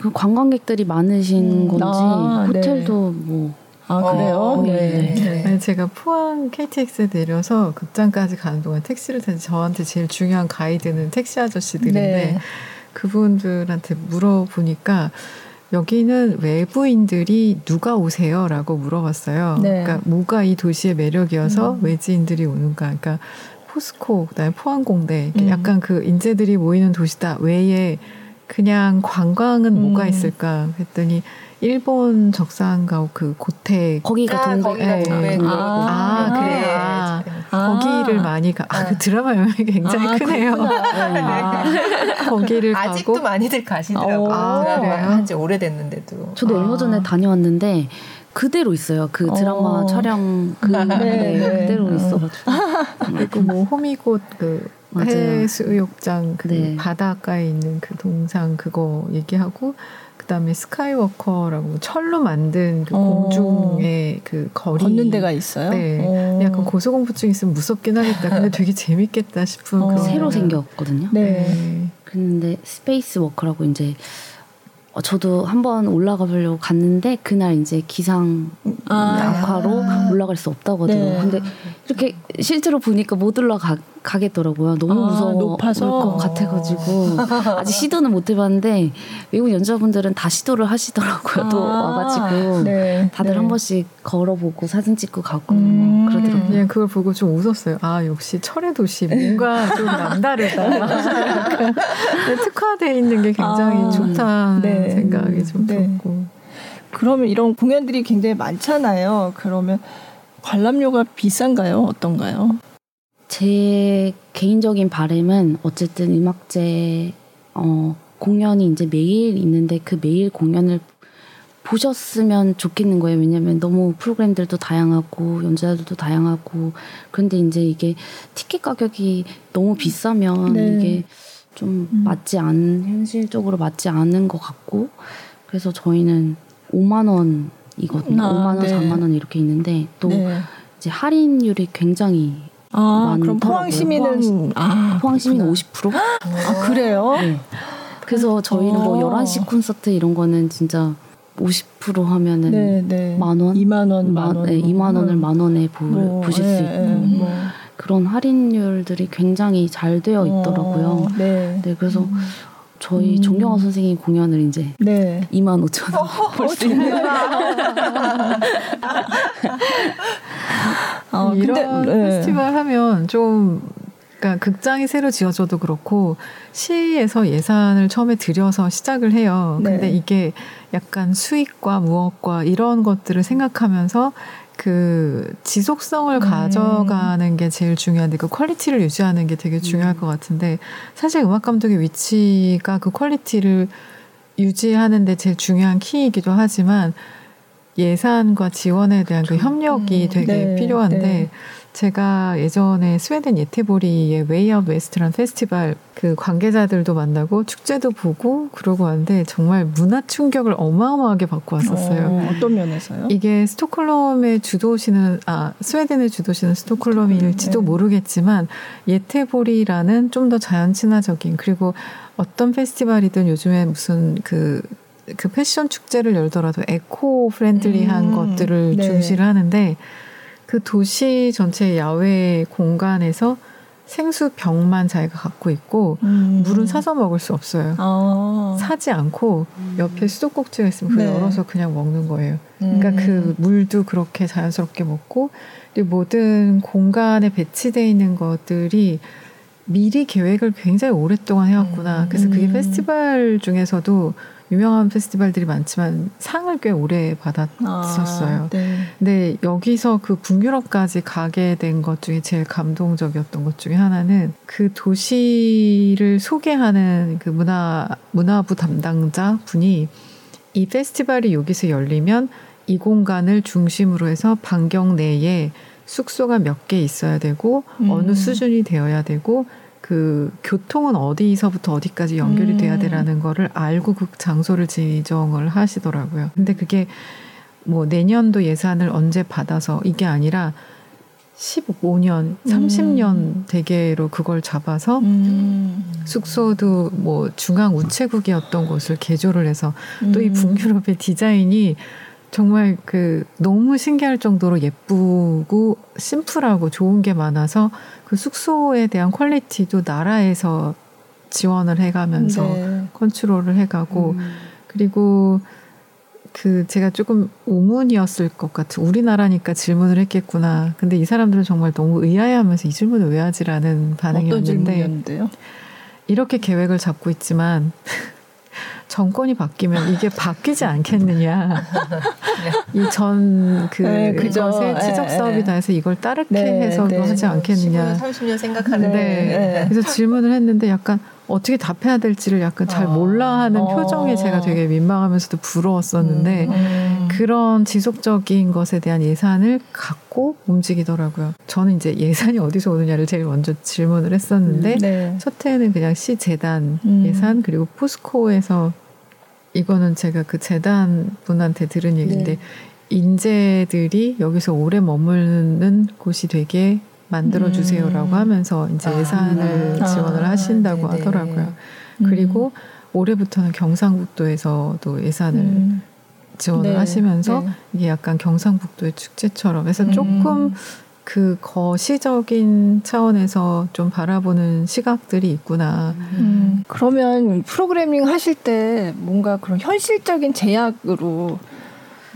그 관광객들이 많으신 음, 건지 아, 호텔도 네. 뭐. 아 그래요? 어, 네. 네. 네. 제가 포항 KTX에 내려서 극장까지 가는 동안 택시를 타서 저한테 제일 중요한 가이드는 택시 아저씨들인데 네. 그분들한테 물어보니까 여기는 외부인들이 누가 오세요?라고 물어봤어요. 네. 그러니까 뭐가 이 도시의 매력이어서 음. 외지인들이 오는가? 그러니까 포스코, 그다음에 포항공대, 음. 약간 그 인재들이 모이는 도시다 외에 그냥 관광은 음. 뭐가 있을까 했더니 일본 적산가옥 그 고택 거기가 아, 동백 네. 동백 아, 아, 아, 그래 아, 아, 거기를 많이 가. 아, 그 드라마 영향이 굉장히 아, 크네요. 네. 거기를 아직도 가고 많이들 가시더라고요. 아, 드라마 한지 오래됐는데도. 저도 얼마 전에 다녀왔는데 그대로 있어요. 그 드라마 어. 촬영 그 네, 네, 그대로 있어가지고. 그리고 뭐 호미곶 그 해수욕장 그 네. 바닷가에 있는 그 동상 그거 얘기하고 그다음에 스카이워커라고 철로 만든 그 어. 공중의 그 거리 걷는 데가 있어요. 네, 어. 약간 고소공포증 있으면 무섭긴 하겠다. 근데 되게 재밌겠다 싶은 어. 새로 생겼거든요. 네. 네. 그런데 스페이스 워커라고 이제 어, 저도 한번 올라가 보려고 갔는데 그날 이제 기상 아, 악화로 올라갈 수 하더라고요. 네. 근데 이렇게 실제로 보니까 못 올라가 가겠더라고요. 너무 아, 무서워 높아서 것 같아가지고 아직 시도는 못 해봤는데 외국 연주자분들은 다 시도를 하시더라고요. 아, 또 와가지고 네, 다들 네. 한 번씩 걸어보고 사진 찍고 가고 음, 그러더라고요. 그냥 그걸 보고 좀 웃었어요. 아 역시 철의 도시 뭔가 좀 남다르다. 특화돼 있는 게 굉장히 아, 좋다는 네. 생각이 좀 네. 들었고. 그러면 이런 공연들이 굉장히 많잖아요. 그러면 관람료가 비싼가요? 어떤가요? 제 개인적인 바램은 어쨌든 음악제 어, 공연이 이제 매일 있는데 그 매일 공연을 보셨으면 좋겠는 거예요. 왜냐면 너무 프로그램들도 다양하고 연주자들도 다양하고 그런데 이제 이게 티켓 가격이 너무 비싸면 네. 이게 좀 음. 맞지 않은 현실적으로 맞지 않은 것 같고 그래서 저희는 5만 원이거든요. 아, 5만 원, 네. 4만 원 이렇게 있는데 또 네. 이제 할인율이 굉장히 아, 그럼 포항 시민은 아, 포항 시민은 50%? 아, 그래요? 네. 그래서 저희는 뭐 11시 어. 콘서트 이런 거는 진짜 50% 하면은 네, 네. 만 원, 2만 원, 만 원, 네, 2만 원을 만 원에 보, 뭐, 보실 수 네, 있고 뭐. 그런 할인율들이 굉장히 잘 되어 있더라고요. 어, 네. 네, 그래서 음. 저희 음. 존경화 선생님 공연을 이제 네. 2만 5천 원 볼수 어, 있는. 어, 이런 근데, 네. 페스티벌 하면 좀 그러니까 극장이 새로 지어져도 그렇고 시에서 예산을 처음에 들여서 시작을 해요. 네. 근데 이게 약간 수익과 무엇과 이런 것들을 생각하면서 그 지속성을 음. 가져가는 게 제일 중요한데 그 quality를 유지하는 게 되게 중요할 음. 것 같은데 사실 음악 감독의 위치가 그 quality를 유지하는데 제일 중요한 키이기도 하지만 예산과 지원에 대한 그 협력이 음. 되게 네, 필요한데 네. 제가 예전에 스웨덴 예테보리의 Way Out West란 페스티벌 그 관계자들도 만나고 축제도 보고 그러고 왔는데 정말 문화 충격을 어마어마하게 받고 왔었어요. 어, 떤 면에서요? 이게 스톡홀름의 주도시는 아 스웨덴의 주도시는 스톡홀름일지도 네. 모르겠지만 예테보리라는 좀 더 자연 친화적인 그리고 어떤 페스티벌이든 요즘에 무슨 그그 패션 축제를 열더라도 eco-friendly한 음, 것들을 네. 중시를 하는데 그 도시 전체 야외 공간에서 생수 병만 자기가 갖고 있고 음. 물은 사서 먹을 수 없어요. 아. 사지 않고 음. 옆에 수도꼭지가 있으면 그 네. 열어서 그냥 먹는 거예요. 그러니까 그 음. 물도 그렇게 자연스럽게 먹고 그리고 모든 공간에 배치되어 있는 것들이 미리 계획을 굉장히 오랫동안 해왔구나. 그래서 그게 음. 페스티벌 중에서도 유명한 페스티벌들이 많지만 상을 꽤 오래 받았었어요. 아, 네. 근데 여기서 그 북유럽까지 가게 된 것 중에 제일 감동적이었던 것 중에 하나는 그 도시를 소개하는 그 문화 문화부 담당자 분이 이 페스티벌이 여기서 열리면 이 공간을 중심으로 해서 반경 내에 숙소가 몇 개 있어야 되고 음. 어느 수준이 되어야 되고 그 교통은 어디서부터 어디까지 연결이 음. 돼야 되라는 거를 알고 그 장소를 지정을 하시더라고요. 근데 그게 뭐 내년도 예산을 언제 받아서 이게 아니라 15년, 30년 음. 대계로 그걸 잡아서 음. 숙소도 뭐 중앙 우체국이었던 곳을 개조를 해서 또이 음. 북유럽의 디자인이 정말 그 너무 신기할 정도로 예쁘고 심플하고 좋은 게 많아서 그 숙소에 대한 quality도 나라에서 지원을 해가면서 네. 컨트롤을 해가고 음. 그리고 그 제가 조금 우문이었을 것 같은 우리나라니까 질문을 했겠구나. 근데 이 사람들은 정말 너무 의아해하면서 이 질문을 왜 하지라는 반응이었는데 이렇게 계획을 잡고 있지만 정권이 바뀌면 이게 바뀌지 않겠느냐. 이 전그 네, 그것에 네, 치적 사업이다 해서 이걸 따르게 네, 해서도 네. 하지 않겠느냐. 30년 생각하는데. 네. 그래서 질문을 했는데 약간 어떻게 답해야 될지를 약간 잘 어. 몰라 하는 어. 표정에 제가 되게 민망하면서도 부러웠었는데 음, 음. 그런 지속적인 것에 대한 예산을 갖고 움직이더라고요. 저는 이제 예산이 어디서 오느냐를 제일 먼저 질문을 했었는데 음, 네. 첫 해는 그냥 시 재단 음. 예산 그리고 포스코에서 이거는 제가 그 재단 분한테 들은 얘기인데 네. 인재들이 여기서 오래 머무는 곳이 되게 만들어 주세요라고 음. 하면서 이제 아. 예산을 아, 지원을 하신다고 아, 하더라고요. 음. 그리고 올해부터는 경상북도에서도 예산을 음. 지원을 네, 하시면서 네. 이게 약간 경상북도의 축제처럼 해서 음. 조금 그 거시적인 차원에서 좀 바라보는 시각들이 있구나. 음. 그러면 프로그래밍 하실 때 뭔가 그런 현실적인 제약으로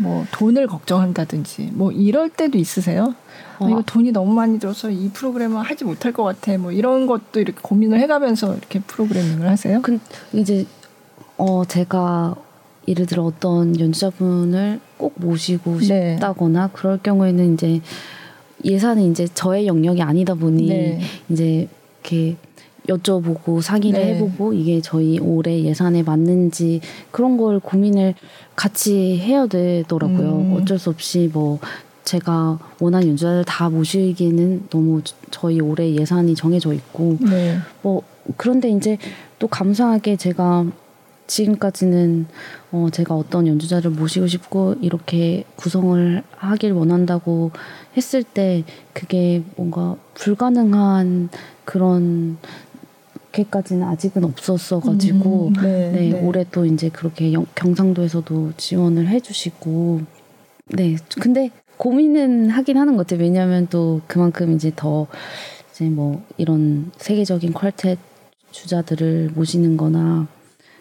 뭐 돈을 걱정한다든지 뭐 이럴 때도 있으세요? 어. 이거 돈이 너무 많이 들어서 이 프로그램을 하지 못할 것 같아. 뭐 이런 것도 이렇게 고민을 해가면서 이렇게 프로그래밍을 하세요? 그 이제 어 제가 예를 들어 어떤 연주자분을 꼭 모시고 네. 싶다거나 그럴 경우에는 이제 예산은 이제 저의 영역이 아니다 보니 네. 이제 이렇게 여쭤보고 상의를 네. 해보고 이게 저희 올해 예산에 맞는지 그런 걸 고민을 같이 해야 되더라고요. 음. 어쩔 수 없이 뭐 제가 원하는 연주자를 다 모시기에는 너무 저희 올해 예산이 정해져 있고 네. 뭐 그런데 이제 또 감사하게 제가 지금까지는 어 제가 어떤 연주자를 모시고 싶고 이렇게 구성을 하길 원한다고 했을 때 그게 뭔가 불가능한 그런 그렇게까지는 아직은 없었어가지고 음, 네, 네, 네, 올해 또 이제 그렇게 영, 경상도에서도 지원을 해주시고 네 근데 고민은 하긴 하는 것 같아요. 왜냐하면 또 그만큼 이제 더 이제 뭐 이런 세계적인 퀄텟 주자들을 모시는 거나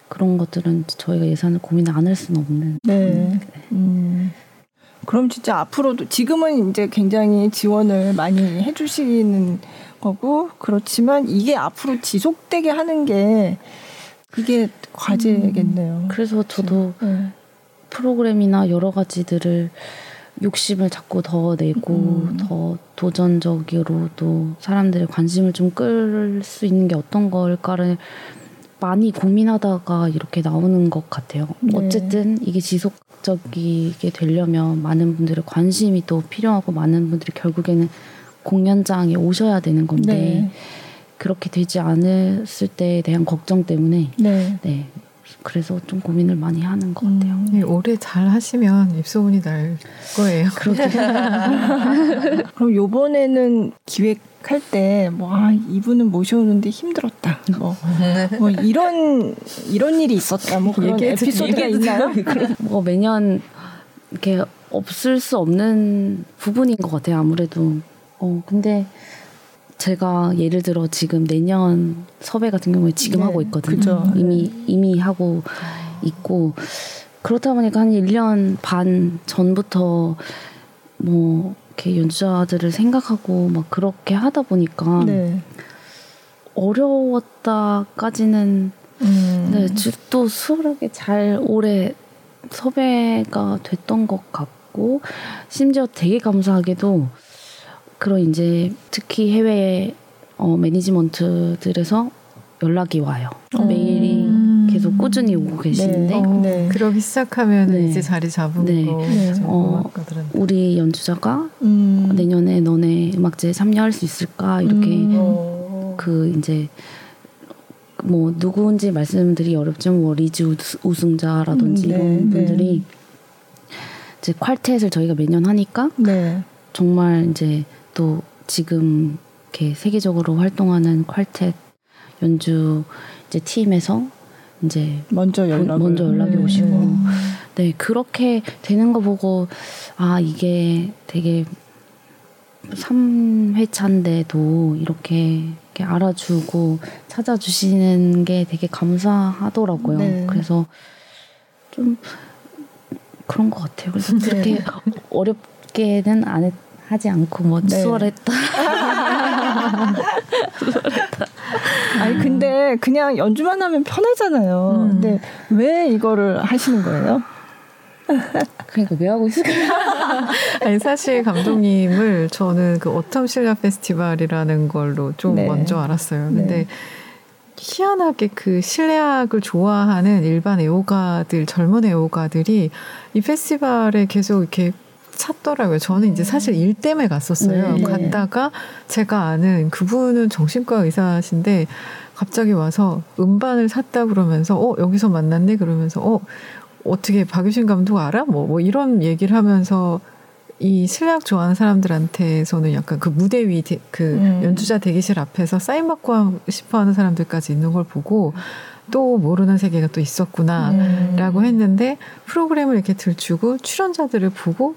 그런 것들은 저희가 예산을 고민을 안할 수는 없는. 네. 음, 네. 음. 그럼 진짜 앞으로도 지금은 이제 굉장히 지원을 많이 해주시는 거고 그렇지만 이게 앞으로 지속되게 하는 게 그게 과제겠네요. 음. 그래서 저도 네. 프로그램이나 여러 가지들을 욕심을 자꾸 더 내고 음. 더 도전적으로 또 사람들의 관심을 좀 끌 수 있는 게 어떤 걸까를 많이 고민하다가 이렇게 나오는 것 같아요. 네. 어쨌든 이게 지속적이게 되려면 많은 분들의 관심이 또 필요하고 많은 분들이 결국에는 공연장에 오셔야 되는 건데 네. 그렇게 되지 않았을 때에 대한 걱정 때문에 네. 네. 그래서 좀 고민을 많이 하는 것 같아요. 음, 네, 올해 잘 하시면 입소문이 날 거예요. 그렇게. 그럼 요번에는 기획할 때, 뭐, 아, 이분은 모셔오는데 힘들었다. 뭐, 뭐 이런, 이런 일이 있었다. 뭐 그런 에피소드가 있나요? 뭐 매년 이렇게 없을 수 없는 부분인 것 같아요. 아무래도. 어, 근데 제가 예를 들어 지금 내년 섭외 같은 경우에 지금 네, 하고 있거든요. 이미 네. 이미 하고 있고 그렇다 보니까 한 1년 반 전부터 뭐 이렇게 연주자들을 생각하고 막 그렇게 하다 보니까 네. 어려웠다까지는 음. 네, 또 수월하게 잘 오래 섭외가 됐던 것 같고 심지어 되게 감사하게도 그런 이제 특히 해외 어, 매니지먼트들에서 연락이 와요. 음. 메일이 계속 꾸준히 오고 계시는데 네. 어, 네. 그러기 시작하면 네. 이제 자리 잡은 네. 거 네. 어, 우리 연주자가 음. 내년에 너네 음악제에 참여할 수 있을까 이렇게 음. 그 이제 뭐 누구인지 말씀드리기 어렵지만 뭐 리즈 우승자라든지 음, 네, 이런 분들이 네. 이제 퀄텟을 저희가 매년 하니까 네. 정말 이제 또 지금 이렇게 세계적으로 활동하는 퀄텟 연주 이제 팀에서 이제 먼저 연락 먼저 연락이 네. 오시고 음. 네 그렇게 되는 거 보고 아 이게 되게 3회차인데도 이렇게, 이렇게 알아주고 찾아주시는 게 되게 감사하더라고요. 네. 그래서 좀 그런 것 같아요. 그래서 네. 그렇게 어렵게는 안 했, 하지 않고 뭐 네. 수월했다. 수월했다. 아니 근데 그냥 연주만 하면 편하잖아요. 음. 근데 왜 이거를 하시는 거예요? 그러니까 왜 하고 있을까요? 아니 사실 감독님을 저는 그 오텀 실라 페스티벌이라는 걸로 좀 네. 먼저 알았어요. 근데 네. 희한하게 그 실내악을 좋아하는 일반 애호가들 젊은 애호가들이 이 페스티벌에 계속 이렇게 찾더라고요. 저는 이제 사실 일 때문에 갔었어요. 네. 갔다가 제가 아는 그분은 정신과 의사신데 갑자기 와서 음반을 샀다 그러면서 어 여기서 만났네 그러면서 어 어떻게 박유신 감독 알아? 뭐, 뭐 이런 얘기를 하면서 이 실력 좋아하는 사람들한테서는 약간 그 무대 위그 음. 연주자 대기실 앞에서 사인 받고 싶어 하는 사람들까지 있는 걸 보고 또 모르는 세계가 또 있었구나라고 음. 했는데 프로그램을 이렇게 들추고 출연자들을 보고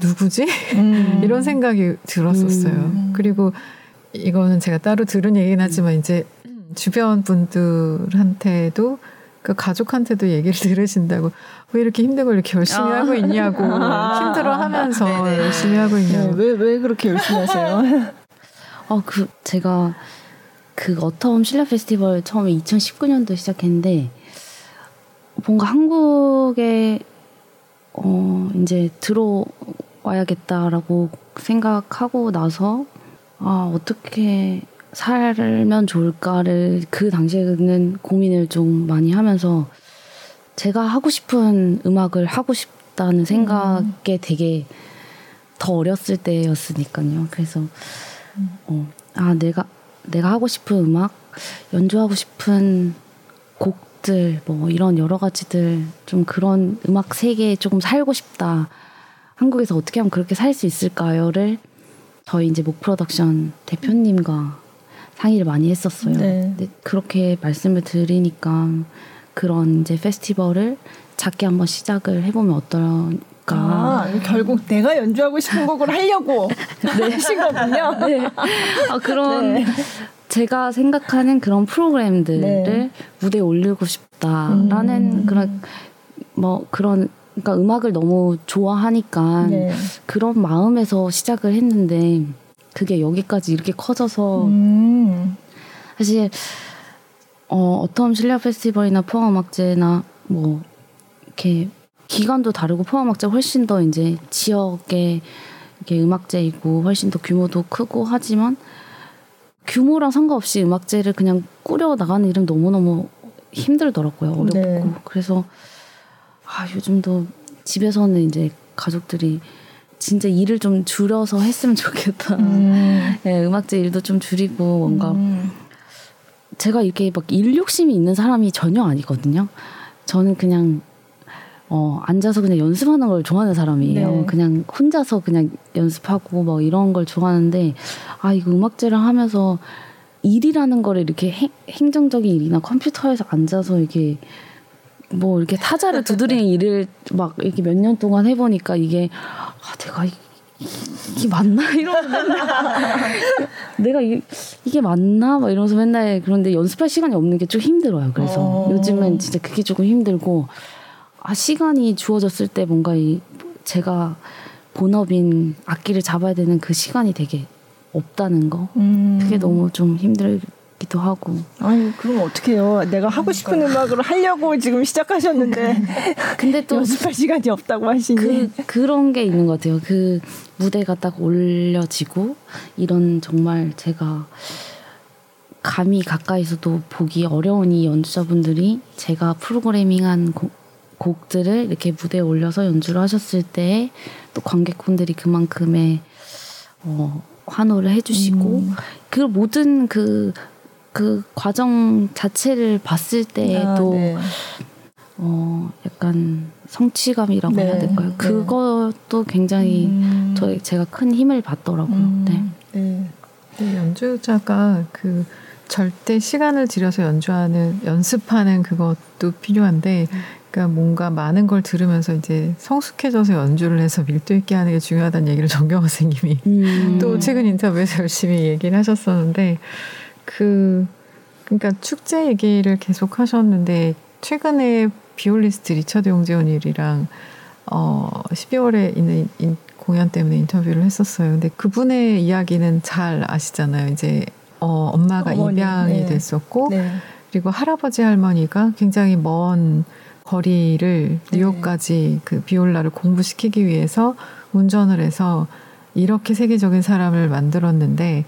누구지? 음. 이런 생각이 들었었어요. 음. 그리고 이거는 제가 따로 들은 얘기긴 하지만 이제 주변 분들한테도 그 가족한테도 얘기를 들으신다고 왜 이렇게 힘든 걸 이렇게 열심히 아. 하고 있냐고 힘들어하면서 열심히 하고 있냐고 왜왜 네, 왜 그렇게 열심히 하세요? 어그 제가 그 어텀 실내 페스티벌 처음에 2019년도 시작했는데 뭔가 한국에 어 이제 들어 와야겠다라고 생각하고 나서 아 어떻게 살면 좋을까를 그 당시에는 고민을 좀 많이 하면서 제가 하고 싶은 음악을 하고 싶다는 생각에 음. 되게 더 어렸을 때였으니까요. 그래서 어, 아 내가 내가 하고 싶은 음악, 연주하고 싶은 곡들 뭐 이런 여러 가지들 좀 그런 음악 세계에 조금 살고 싶다. 한국에서 어떻게 하면 그렇게 살 수 있을까요를 저희 이제 목 프로덕션 대표님과 상의를 많이 했었어요. 네. 그렇게 말씀을 드리니까 그런 이제 페스티벌을 작게 한번 시작을 해보면 어떨까. 아, 결국 내가 연주하고 싶은 곡을 하려고 네. 하신 거군요. 네. 아, 그런 네. 제가 생각하는 그런 프로그램들을 네. 무대에 올리고 싶다라는 음. 그런 뭐 그런 그러니까 음악을 너무 좋아하니까 네. 그런 마음에서 시작을 했는데 그게 여기까지 이렇게 커져서 음. 사실 어, 어텀 실력 페스티벌이나 포항음악제나 뭐 이렇게 기간도 다르고 포항음악제 훨씬 더 이제 지역의 이게 음악제이고 훨씬 더 규모도 크고 하지만 규모랑 상관없이 음악제를 그냥 꾸려 나가는 일은 너무너무 힘들더라고요. 어렵고. 네. 그래서 아, 요즘도 집에서는 이제 가족들이 진짜 일을 좀 줄여서 했으면 좋겠다. 음. 네, 음악제 일도 좀 줄이고 뭔가 음. 제가 이렇게 막 일 욕심이 있는 사람이 전혀 아니거든요. 저는 그냥 어, 앉아서 그냥 연습하는 걸 좋아하는 사람이에요. 네. 그냥 혼자서 그냥 연습하고 뭐 이런 걸 좋아하는데 아 이거 음악제를 하면서 일이라는 거를 이렇게 행, 행정적인 일이나 컴퓨터에서 앉아서 이게 뭐 이렇게 타자를 두드리는 일을 막 이렇게 몇 년 동안 해보니까 이게 아 내가 이, 이게 맞나 이러면서 맨날 내가 이, 이게 맞나 막 이러면서 맨날 그런데 연습할 시간이 없는 게 좀 힘들어요. 그래서 어. 요즘은 진짜 그게 조금 힘들고 아 시간이 주어졌을 때 뭔가 이 제가 본업인 악기를 잡아야 되는 그 시간이 되게 없다는 거 음. 그게 너무 좀 힘들 기도 하고. 아니 그럼 어떡해요? 내가 하고 싶은 음악으로 하려고 지금 시작하셨는데 근데 또 연습할 시간이 없다고 하시니 그 그런 게 있는 것 같아요. 그 무대가 딱 올려지고 이런 정말 제가 감히 가까이서도 보기 어려운 이 연주자분들이 제가 프로그래밍한 곡, 곡들을 이렇게 무대에 올려서 연주를 하셨을 때 또 관객분들이 그만큼의 어, 환호를 해주시고 음. 그 모든 그 그 과정 자체를 봤을 때도 아, 네. 어 약간 성취감이라고 네. 해야 될까요? 네. 그것도 굉장히 음. 저 제가 큰 힘을 받더라고요. 음. 네. 네. 네. 연주자가 그 절대 시간을 들여서 연주하는 연습하는 그것도 필요한데 그러니까 뭔가 많은 걸 들으면서 이제 성숙해져서 연주를 해서 밀도 있게 하는 게 중요하다는 얘기를 정경화 선생님이 음. 또 최근 인터뷰에서 열심히 얘기를 하셨었는데 그 그러니까 축제 얘기를 계속 하셨는데 최근에 비올리스트 리처드 용재원일이랑 어 12월에 있는 인, 공연 때문에 인터뷰를 했었어요. 근데 그분의 이야기는 잘 아시잖아요. 이제 어 엄마가 어머니, 입양이 네. 됐었고 네. 그리고 할아버지 할머니가 굉장히 먼 거리를 네. 뉴욕까지 그 비올라를 공부시키기 위해서 운전을 해서 이렇게 세계적인 사람을 만들었는데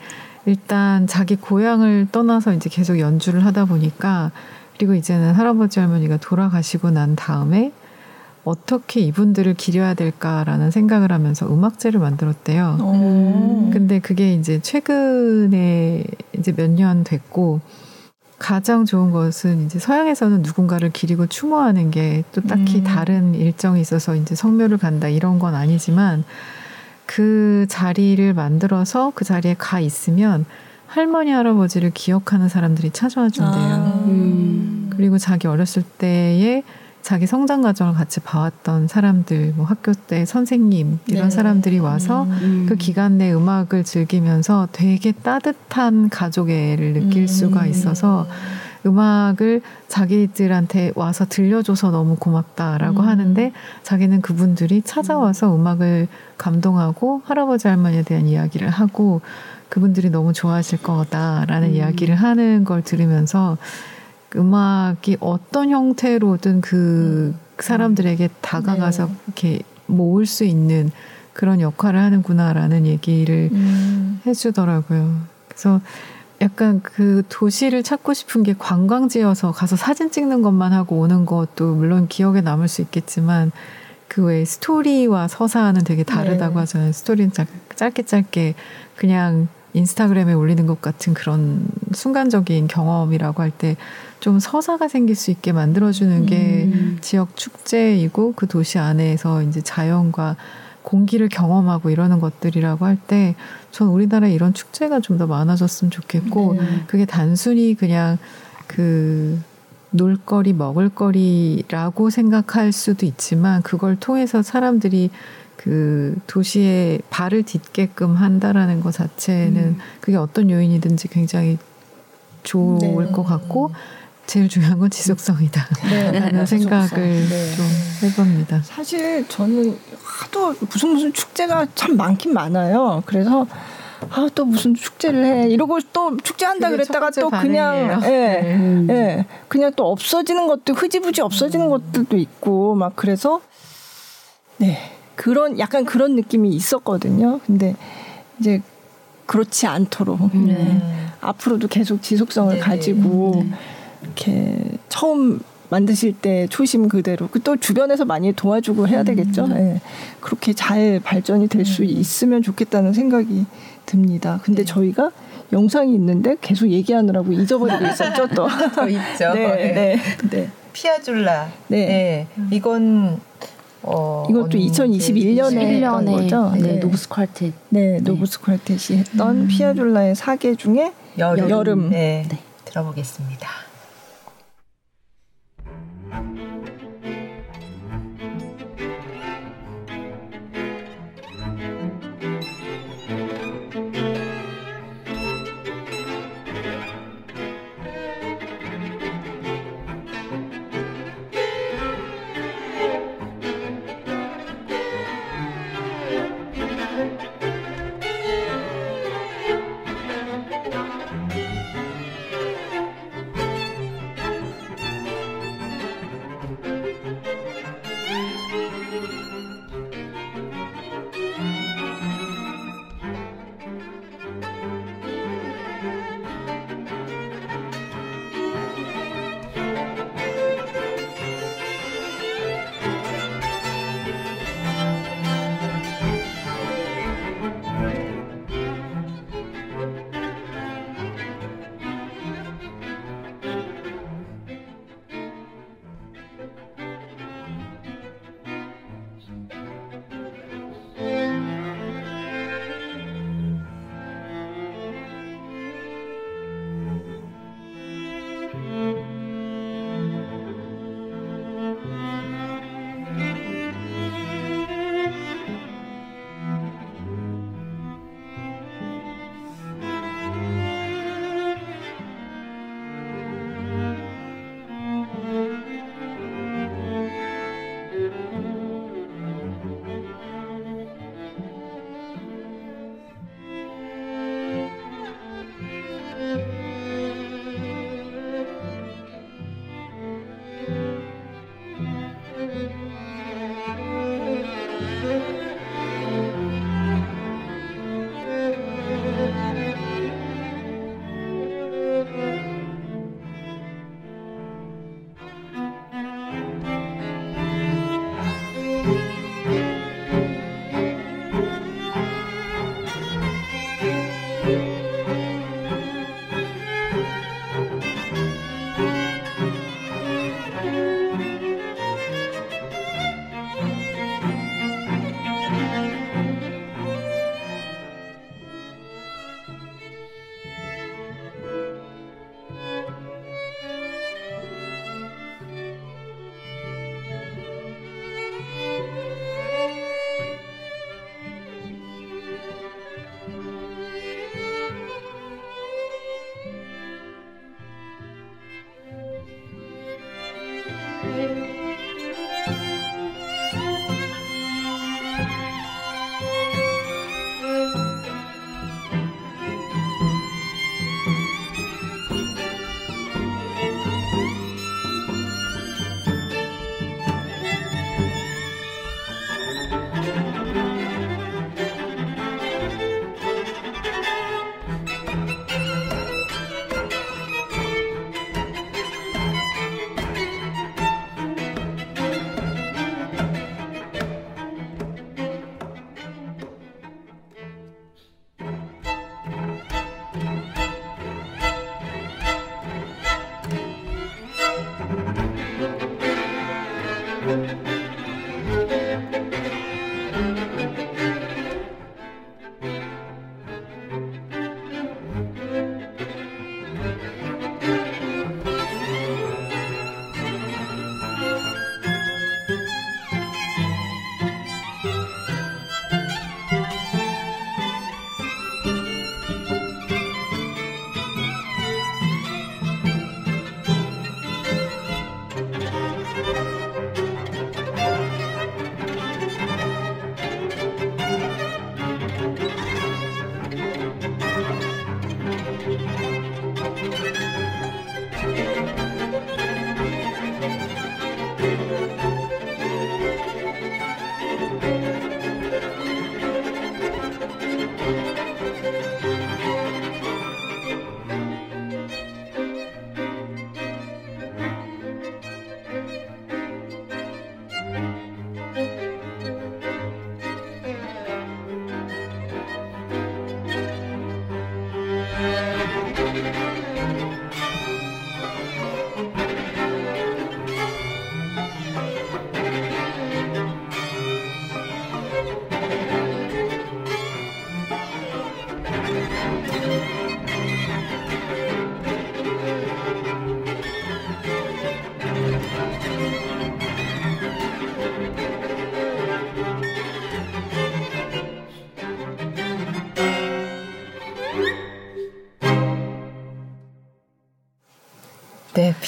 일단 자기 고향을 떠나서 이제 계속 연주를 하다 보니까 그리고 이제는 할아버지 할머니가 돌아가시고 난 다음에 어떻게 이분들을 기려야 될까라는 생각을 하면서 음악제를 만들었대요. 오. 근데 그게 이제 최근에 이제 몇 년 됐고 가장 좋은 것은 이제 서양에서는 누군가를 기리고 추모하는 게 또 딱히 음. 다른 일정이 있어서 이제 성묘를 간다 이런 건 아니지만 그 자리를 만들어서 그 자리에 가 있으면 할머니 할아버지를 기억하는 사람들이 찾아와 준대요. 아. 음. 그리고 자기 어렸을 때에 자기 성장 과정을 같이 봐왔던 사람들, 뭐 학교 때 선생님 이런 네. 사람들이 와서 음. 그 기간 내 음악을 즐기면서 되게 따뜻한 가족애를 느낄 음. 수가 있어서 음악을 자기들한테 와서 들려줘서 너무 고맙다라고 음. 하는데 자기는 그분들이 찾아와서 음 악을 감동하고 할아버지 할머니에 대한 이야기를 하고 그분들이 너무 좋아하실 거다라는 음. 이야기를 하는 걸 들으면서 음악이 어떤 형태로든 그 음. 사람들에게 다가가서 네. 이렇게 모을 수 있는 그런 역할을 하는구나라는 얘기를 음. 해주더라고요. 그래서 약간 그 도시를 찾고 싶은 게 관광지여서 가서 사진 찍는 것만 하고 오는 것도 물론 기억에 남을 수 있겠지만 그 외에 스토리와 서사는 되게 다르다고 네. 하잖아요. 스토리는 짧, 짧게 짧게 그냥 인스타그램에 올리는 것 같은 그런 순간적인 경험이라고 할 때 좀 서사가 생길 수 있게 만들어주는 게 음. 지역 축제이고 그 도시 안에서 이제 자연과 공기를 경험하고 이러는 것들이라고 할 때 전 우리나라에 이런 축제가 좀 더 많아졌으면 좋겠고 네. 그게 단순히 그냥 그 놀거리 먹을거리라고 생각할 수도 있지만 그걸 통해서 사람들이 그 도시에 발을 딛게끔 한다라는 것 자체는 음. 그게 어떤 요인이든지 굉장히 좋을 네. 것 같고 제일 중요한 건 지속성이다. 네. 라는 생각을 네. 좀 해봅니다. 사실 저는 하도 무슨 무슨 축제가 참 많긴 많아요. 그래서 아, 또 무슨 축제를 해. 이러고 또 축제한다 그랬다가 또 그냥, 예, 네. 음. 예, 그냥 또 없어지는 것도 흐지부지 없어지는 음. 것들도 있고, 막 그래서, 네. 그런, 약간 그런 느낌이 있었거든요. 근데 이제 그렇지 않도록, 음. 네. 앞으로도 계속 지속성을 네 가지고, 네. 이렇게 처음 만드실 때 초심 그대로 그또 주변에서 많이 도와주고 해야 되겠죠. 음. 네. 그렇게 잘 발전이 될수 음. 있으면 좋겠다는 생각이 듭니다. 근데 네. 저희가 영상이 있는데 계속 얘기하느라고 잊어버리고 있었죠. 또. 더 있죠. 네, 네. 네. 네. 피아졸라. 네. 네. 이건 어, 이것도 2021년에 했던 거죠. 네, 네. 노부스 콰르텟. 네, 노부스 콰르텟이 했던 음. 피아졸라의 사계 중에 여름. 여름. 네. 들어보겠습니다.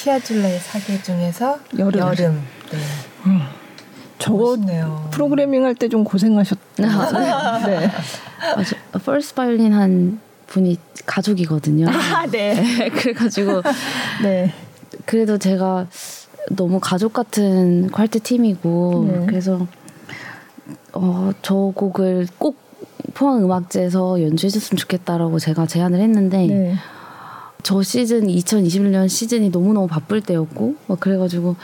피아졸라의 사계 중에서 여름. 여름. 네. 음. 저거 멋있네요. 프로그래밍 할 때 좀 고생하셨다. 네. 맞아. first 바이올린 한 분이 가족이거든요. 아, 네. 네. 그래가지고 네. 그래도 제가 너무 가족 같은 quartet 팀이고 네. 그래서 어, 저 곡을 꼭 포항 음악제에서 연주해줬으면 좋겠다라고 제가 제안을 했는데 네. 저 시즌 2021년 시즌이 너무너무 바쁠 때였고 막 그래가지고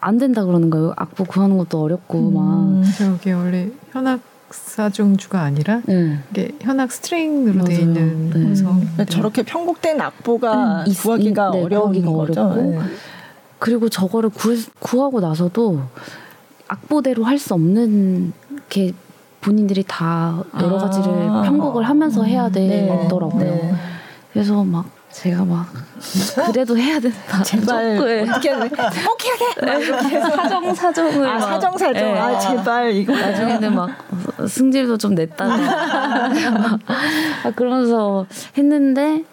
안 된다 그러는 거예요. 악보 구하는 것도 어렵고 음, 막. 저게 원래 현악 사중주가 아니라 네. 이게 현악 스트링으로 돼 있는 네. 그래서 네. 저렇게 편곡된 악보가 음, 구하기가 네, 어려운 거죠. 어렵고 네. 그리고 저거를 구, 구하고 나서도 악보대로 할 수 없는 게 본인들이 다 여러 가지를 아, 편곡을 하면서 해야 네. 되더라고요. 네. 그래서 막 제가 막 그래도 해야 된다. 제발 어떻게 꼭 해야 돼. 사정 사정을 아 사정 사정. 네. 아 제발 이거 나중에는 막 승질도 좀 냈다가 그러면서 했는데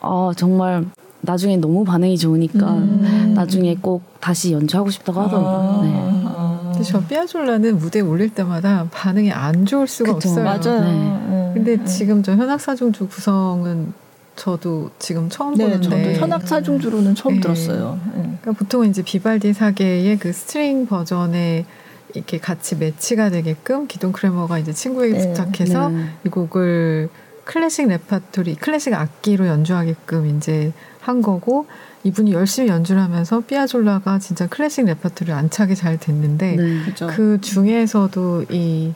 아 정말 나중에 너무 반응이 좋으니까 음. 나중에 꼭 다시 연주하고 싶다고 하더라고요. 아. 네. 근데 저 삐아졸라는 무대에 올릴 때마다 반응이 안 좋을 수가 그쵸, 없어요. 맞아요. 네. 네. 근데 네. 지금 저 현악사중주 구성은 저도 지금 처음 네, 보는데 저도 현악 사중주로는 처음 네. 들었어요. 네. 그러니까 보통은 이제 비발디 사계의 그 string 버전에 이렇게 같이 매치가 되게끔 기돈 크레머가 이제 친구에게 네. 부탁해서 네. 이 곡을 클래식 레파토리, 클래식 악기로 연주하게끔 이제 한 거고 이분이 열심히 연주를 하면서 삐아졸라가 진짜 클래식 레퍼토리 안착이 잘 됐는데 네, 그 중에서도 이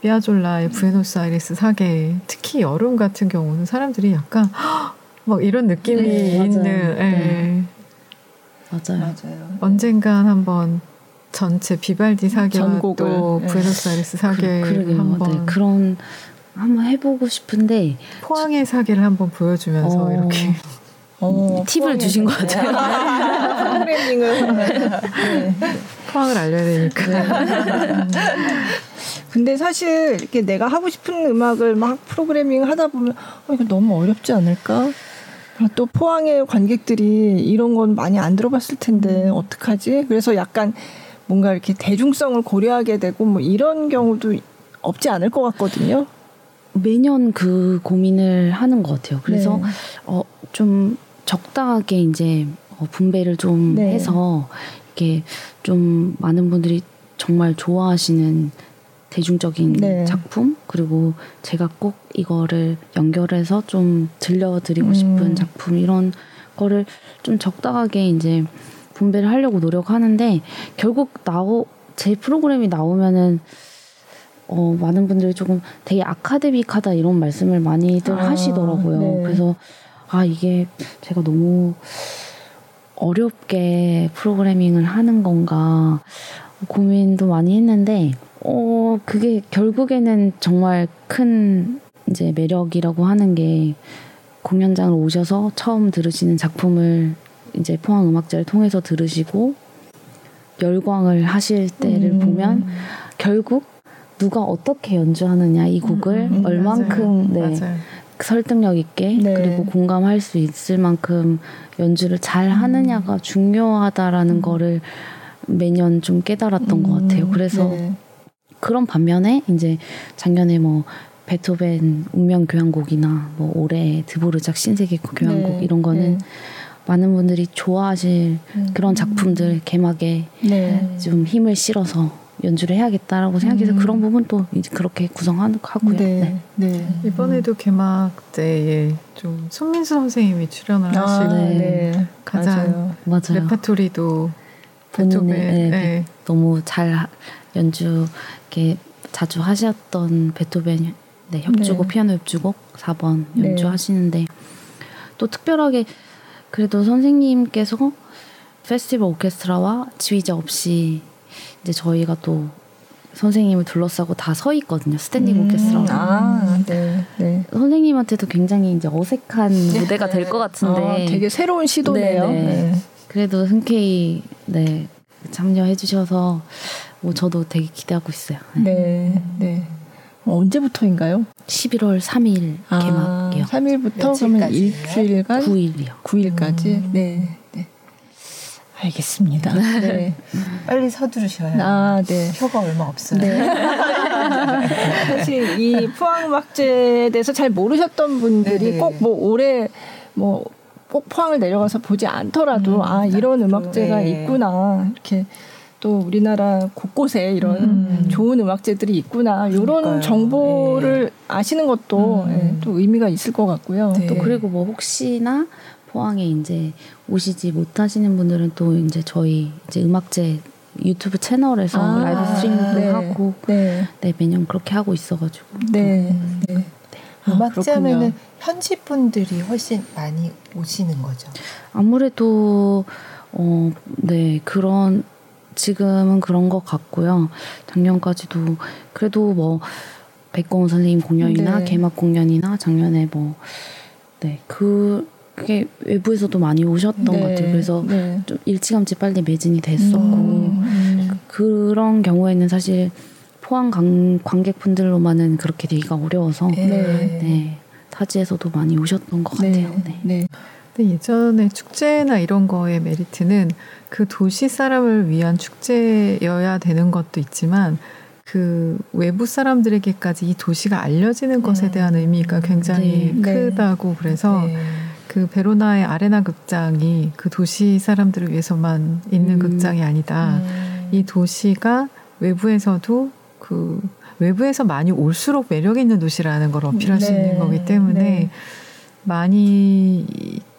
삐아졸라의 부에노스아이레스 사계 특히 여름 같은 경우는 사람들이 약간 막 이런 느낌이 네, 있는 네. 네. 맞아요. 맞아요. 언젠간 한번 전체 비발디 사계와 또 네. 부에노스아이레스 사계 그, 한번 네, 그런 한번 해보고 싶은데 포항의 사계를 한번 보여주면서 어, 이렇게 어, 팁을 주신 것 같아요. 프로그래밍을 네. 포항을 알려야 되니까. 네. 근데 사실 이렇게 내가 하고 싶은 음악을 막 프로그래밍 하다 보면 어, 이거 너무 어렵지 않을까? 또 포항의 관객들이 이런 건 많이 안 들어봤을 텐데 음. 어떡하지? 그래서 약간 뭔가 이렇게 대중성을 고려하게 되고 뭐 이런 경우도 없지 않을 것 같거든요. 매년 그 고민을 하는 것 같아요. 그래서 네. 어, 좀 적당하게 이제 어, 분배를 좀 네. 해서 이렇게 좀 많은 분들이 정말 좋아하시는 대중적인 네. 작품 그리고 제가 꼭 이거를 연결해서 좀 들려드리고 음. 싶은 작품 이런 거를 좀 적당하게 이제 분배를 하려고 노력하는데 결국 나오 제 프로그램이 나오면은 어 많은 분들이 조금 되게 아카데믹하다 이런 말씀을 많이들 아, 하시더라고요. 네. 그래서 아, 이게 제가 너무 어렵게 프로그래밍을 하는 건가 고민도 많이 했는데, 어, 그게 결국에는 정말 큰 이제 매력이라고 하는 게 공연장을 오셔서 처음 들으시는 작품을 이제 포항 음악제를 통해서 들으시고 열광을 하실 때를 음. 보면 결국 누가 어떻게 연주하느냐 이 곡을 음, 음, 얼만큼 맞아요. 네. 맞아요. 설득력 있게 네. 그리고 공감할 수 있을 만큼 연주를 잘 하느냐가 음. 중요하다라는 음. 거를 매년 좀 깨달았던 음. 것 같아요. 그래서 네. 그런 반면에 이제 작년에 뭐 베토벤 운명 교향곡이나 뭐 올해 드보르작 신세계 교향곡 네. 이런 거는 네. 많은 분들이 좋아하실 음. 그런 작품들 개막에 네. 좀 힘을 실어서 연주를 해야겠다라고 생각해서 음. 그런 부분도 이제 그렇게 구성하고요. 네. 네. 네. 이번에도 개막 때에 좀 손민수 선생님이 출연을 아, 하시고 네. 가장 맞아요. 레파토리도 베토벤 네, 네. 너무 잘 연주 이렇게 자주 하셨던 베토벤 네, 협주곡 피아노 협주곡 4번 연주하시는데 또 특별하게 그래도 선생님께서 페스티벌 오케스트라와 지휘자 없이 이제 저희가 또 선생님을 둘러싸고 다 서 있거든요. 스탠딩 음, 오케스트라. 아, 네, 네. 선생님한테도 굉장히 이제 어색한 네. 무대가 될 것 같은데. 어, 되게 새로운 시도네요. 네, 네. 그래도 흔쾌히 네 참여해 주셔서 뭐 저도 되게 기대하고 있어요. 네, 네. 어, 언제부터인가요? 11월 3일 아, 개막이요. 3일부터 그러면 일주일간 9일이요. 9일까지. 음. 네. 네. 알겠습니다. 네. 빨리 서두르셔야. 아, 네. 표가 얼마 없어요. 네. 사실 이 포항음악제에 대해서 잘 모르셨던 분들이 꼭 뭐 올해 뭐 꼭 포항을 내려가서 보지 않더라도 음, 아 이런 음악제가 네. 있구나 이렇게 또 우리나라 곳곳에 이런 음. 좋은 음악제들이 있구나 이런 정보를 네. 아시는 것도 음. 네, 또 의미가 있을 것 같고요. 네. 또 그리고 뭐 혹시나 포항에 이제 오시지 못하시는 분들은 또 이제 저희 이제 음악제 유튜브 채널에서 아, 라이브 스트리밍도 네. 하고 네. 네. 매년 그렇게 하고 있어가지고 네. 음, 네. 아, 음악제 하면은 현지 분들이 훨씬 많이 오시는 거죠. 아무래도 어 네 그런 지금은 그런 것 같고요. 작년까지도 그래도 뭐 백공원 선생님 공연이나 네. 개막 공연이나 작년에 뭐 네, 그 그게 외부에서도 많이 오셨던 네. 것 같아요. 그래서 네. 좀 일찌감치 빨리 매진이 됐었고 음, 음. 그런 경우에는 사실 포항 관, 관객분들로만은 그렇게 되기가 어려워서 네. 네. 타지에서도 많이 오셨던 것 네. 같아요. 네. 네. 근데 예전에 축제나 이런 거의 메리트는 그 도시 사람을 위한 축제여야 되는 것도 있지만 그 외부 사람들에게까지 이 도시가 알려지는 것에 음. 대한 의미가 굉장히 네. 크다고 그래서 네. 그 베로나의 아레나 극장이 그 도시 사람들을 위해서만 있는 음. 극장이 아니다. 음. 이 도시가 외부에서도 그 외부에서 많이 올수록 매력 있는 도시라는 걸 어필할 네. 수 있는 거기 때문에 네. 많이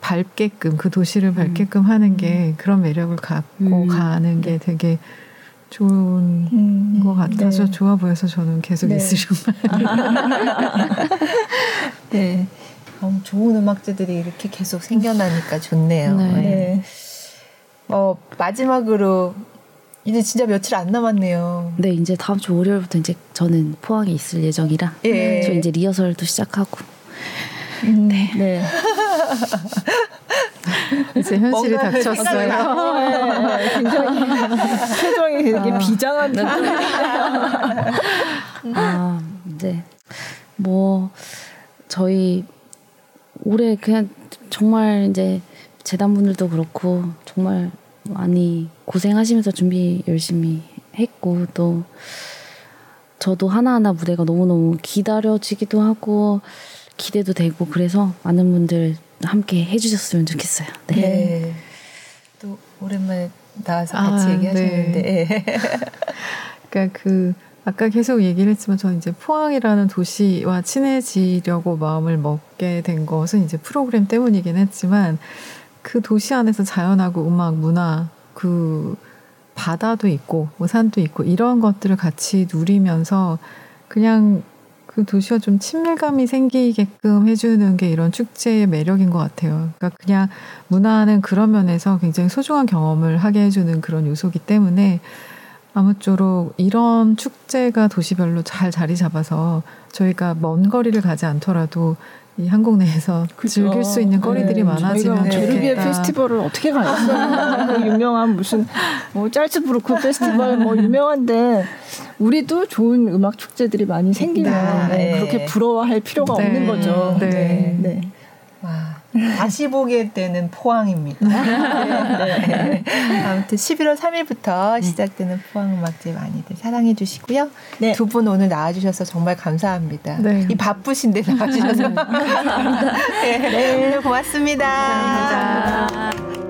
밝게끔 그 도시를 밝게끔 음. 하는 게 그런 매력을 갖고 음. 가는 게 네. 되게 좋은 음. 것 같아서 네. 좋아 보여서 저는 계속 네. 있으려고 네. 어, 좋은 음악제들이 이렇게 계속 생겨나니까 좋네요. 네. 네. 어, 마지막으로 이제 진짜 며칠 안 남았네요. 네, 이제 다음 주 월요일부터 이제 저는 포항에 있을 예정이라 예. 저 이제 리허설도 시작하고. 음, 네. 네. 이제 현실이 닥쳤어요. 네, 네, 굉장히 표정이 되게 아. 비장한 네. 아, 이제 뭐 저희 올해 그냥 정말 이제 재단분들도 그렇고 정말 많이 고생하시면서 준비 열심히 했고 또 저도 하나하나 무대가 너무너무 기다려지기도 하고 기대도 되고 그래서 많은 분들 함께 해주셨으면 좋겠어요. 네. 네. 또 오랜만에 나와서 같이 아, 얘기하셨는데. 네. 그러니까 그 아까 계속 얘기를 했지만 저는 이제 포항이라는 도시와 친해지려고 마음을 먹게 된 것은 이제 프로그램 때문이긴 했지만 그 도시 안에서 자연하고 음악, 문화, 그 바다도 있고 뭐 산도 있고 이런 것들을 같이 누리면서 그냥 그 도시와 좀 친밀감이 생기게끔 해주는 게 이런 축제의 매력인 것 같아요. 그러니까 그냥 문화는 그런 면에서 굉장히 소중한 경험을 하게 해주는 그런 요소기 때문에 아무쪼록 이런 축제가 도시별로 잘 자리 잡아서 저희가 먼 거리를 가지 않더라도 이 한국 내에서 그쵸. 즐길 수 있는 거리들이 네, 많아지면. 베르비에 페스티벌을 어떻게? 그 유명한 무슨 뭐 짤츠부르크 페스티벌 뭐 유명한데 우리도 좋은 음악 축제들이 많이 생기면 네. 그렇게 부러워할 필요가 네. 없는 거죠. 네. 다시 보게 되는 포항입니다. 네, 네. 아무튼 11월 3일부터 시작되는 포항 음악제 많이들 사랑해 주시고요. 네. 두분 오늘 나와 주셔서 정말 감사합니다. 네. 이 바쁘신데 나와 주셔서. 네, 네. 고맙습니다. 감사합니다.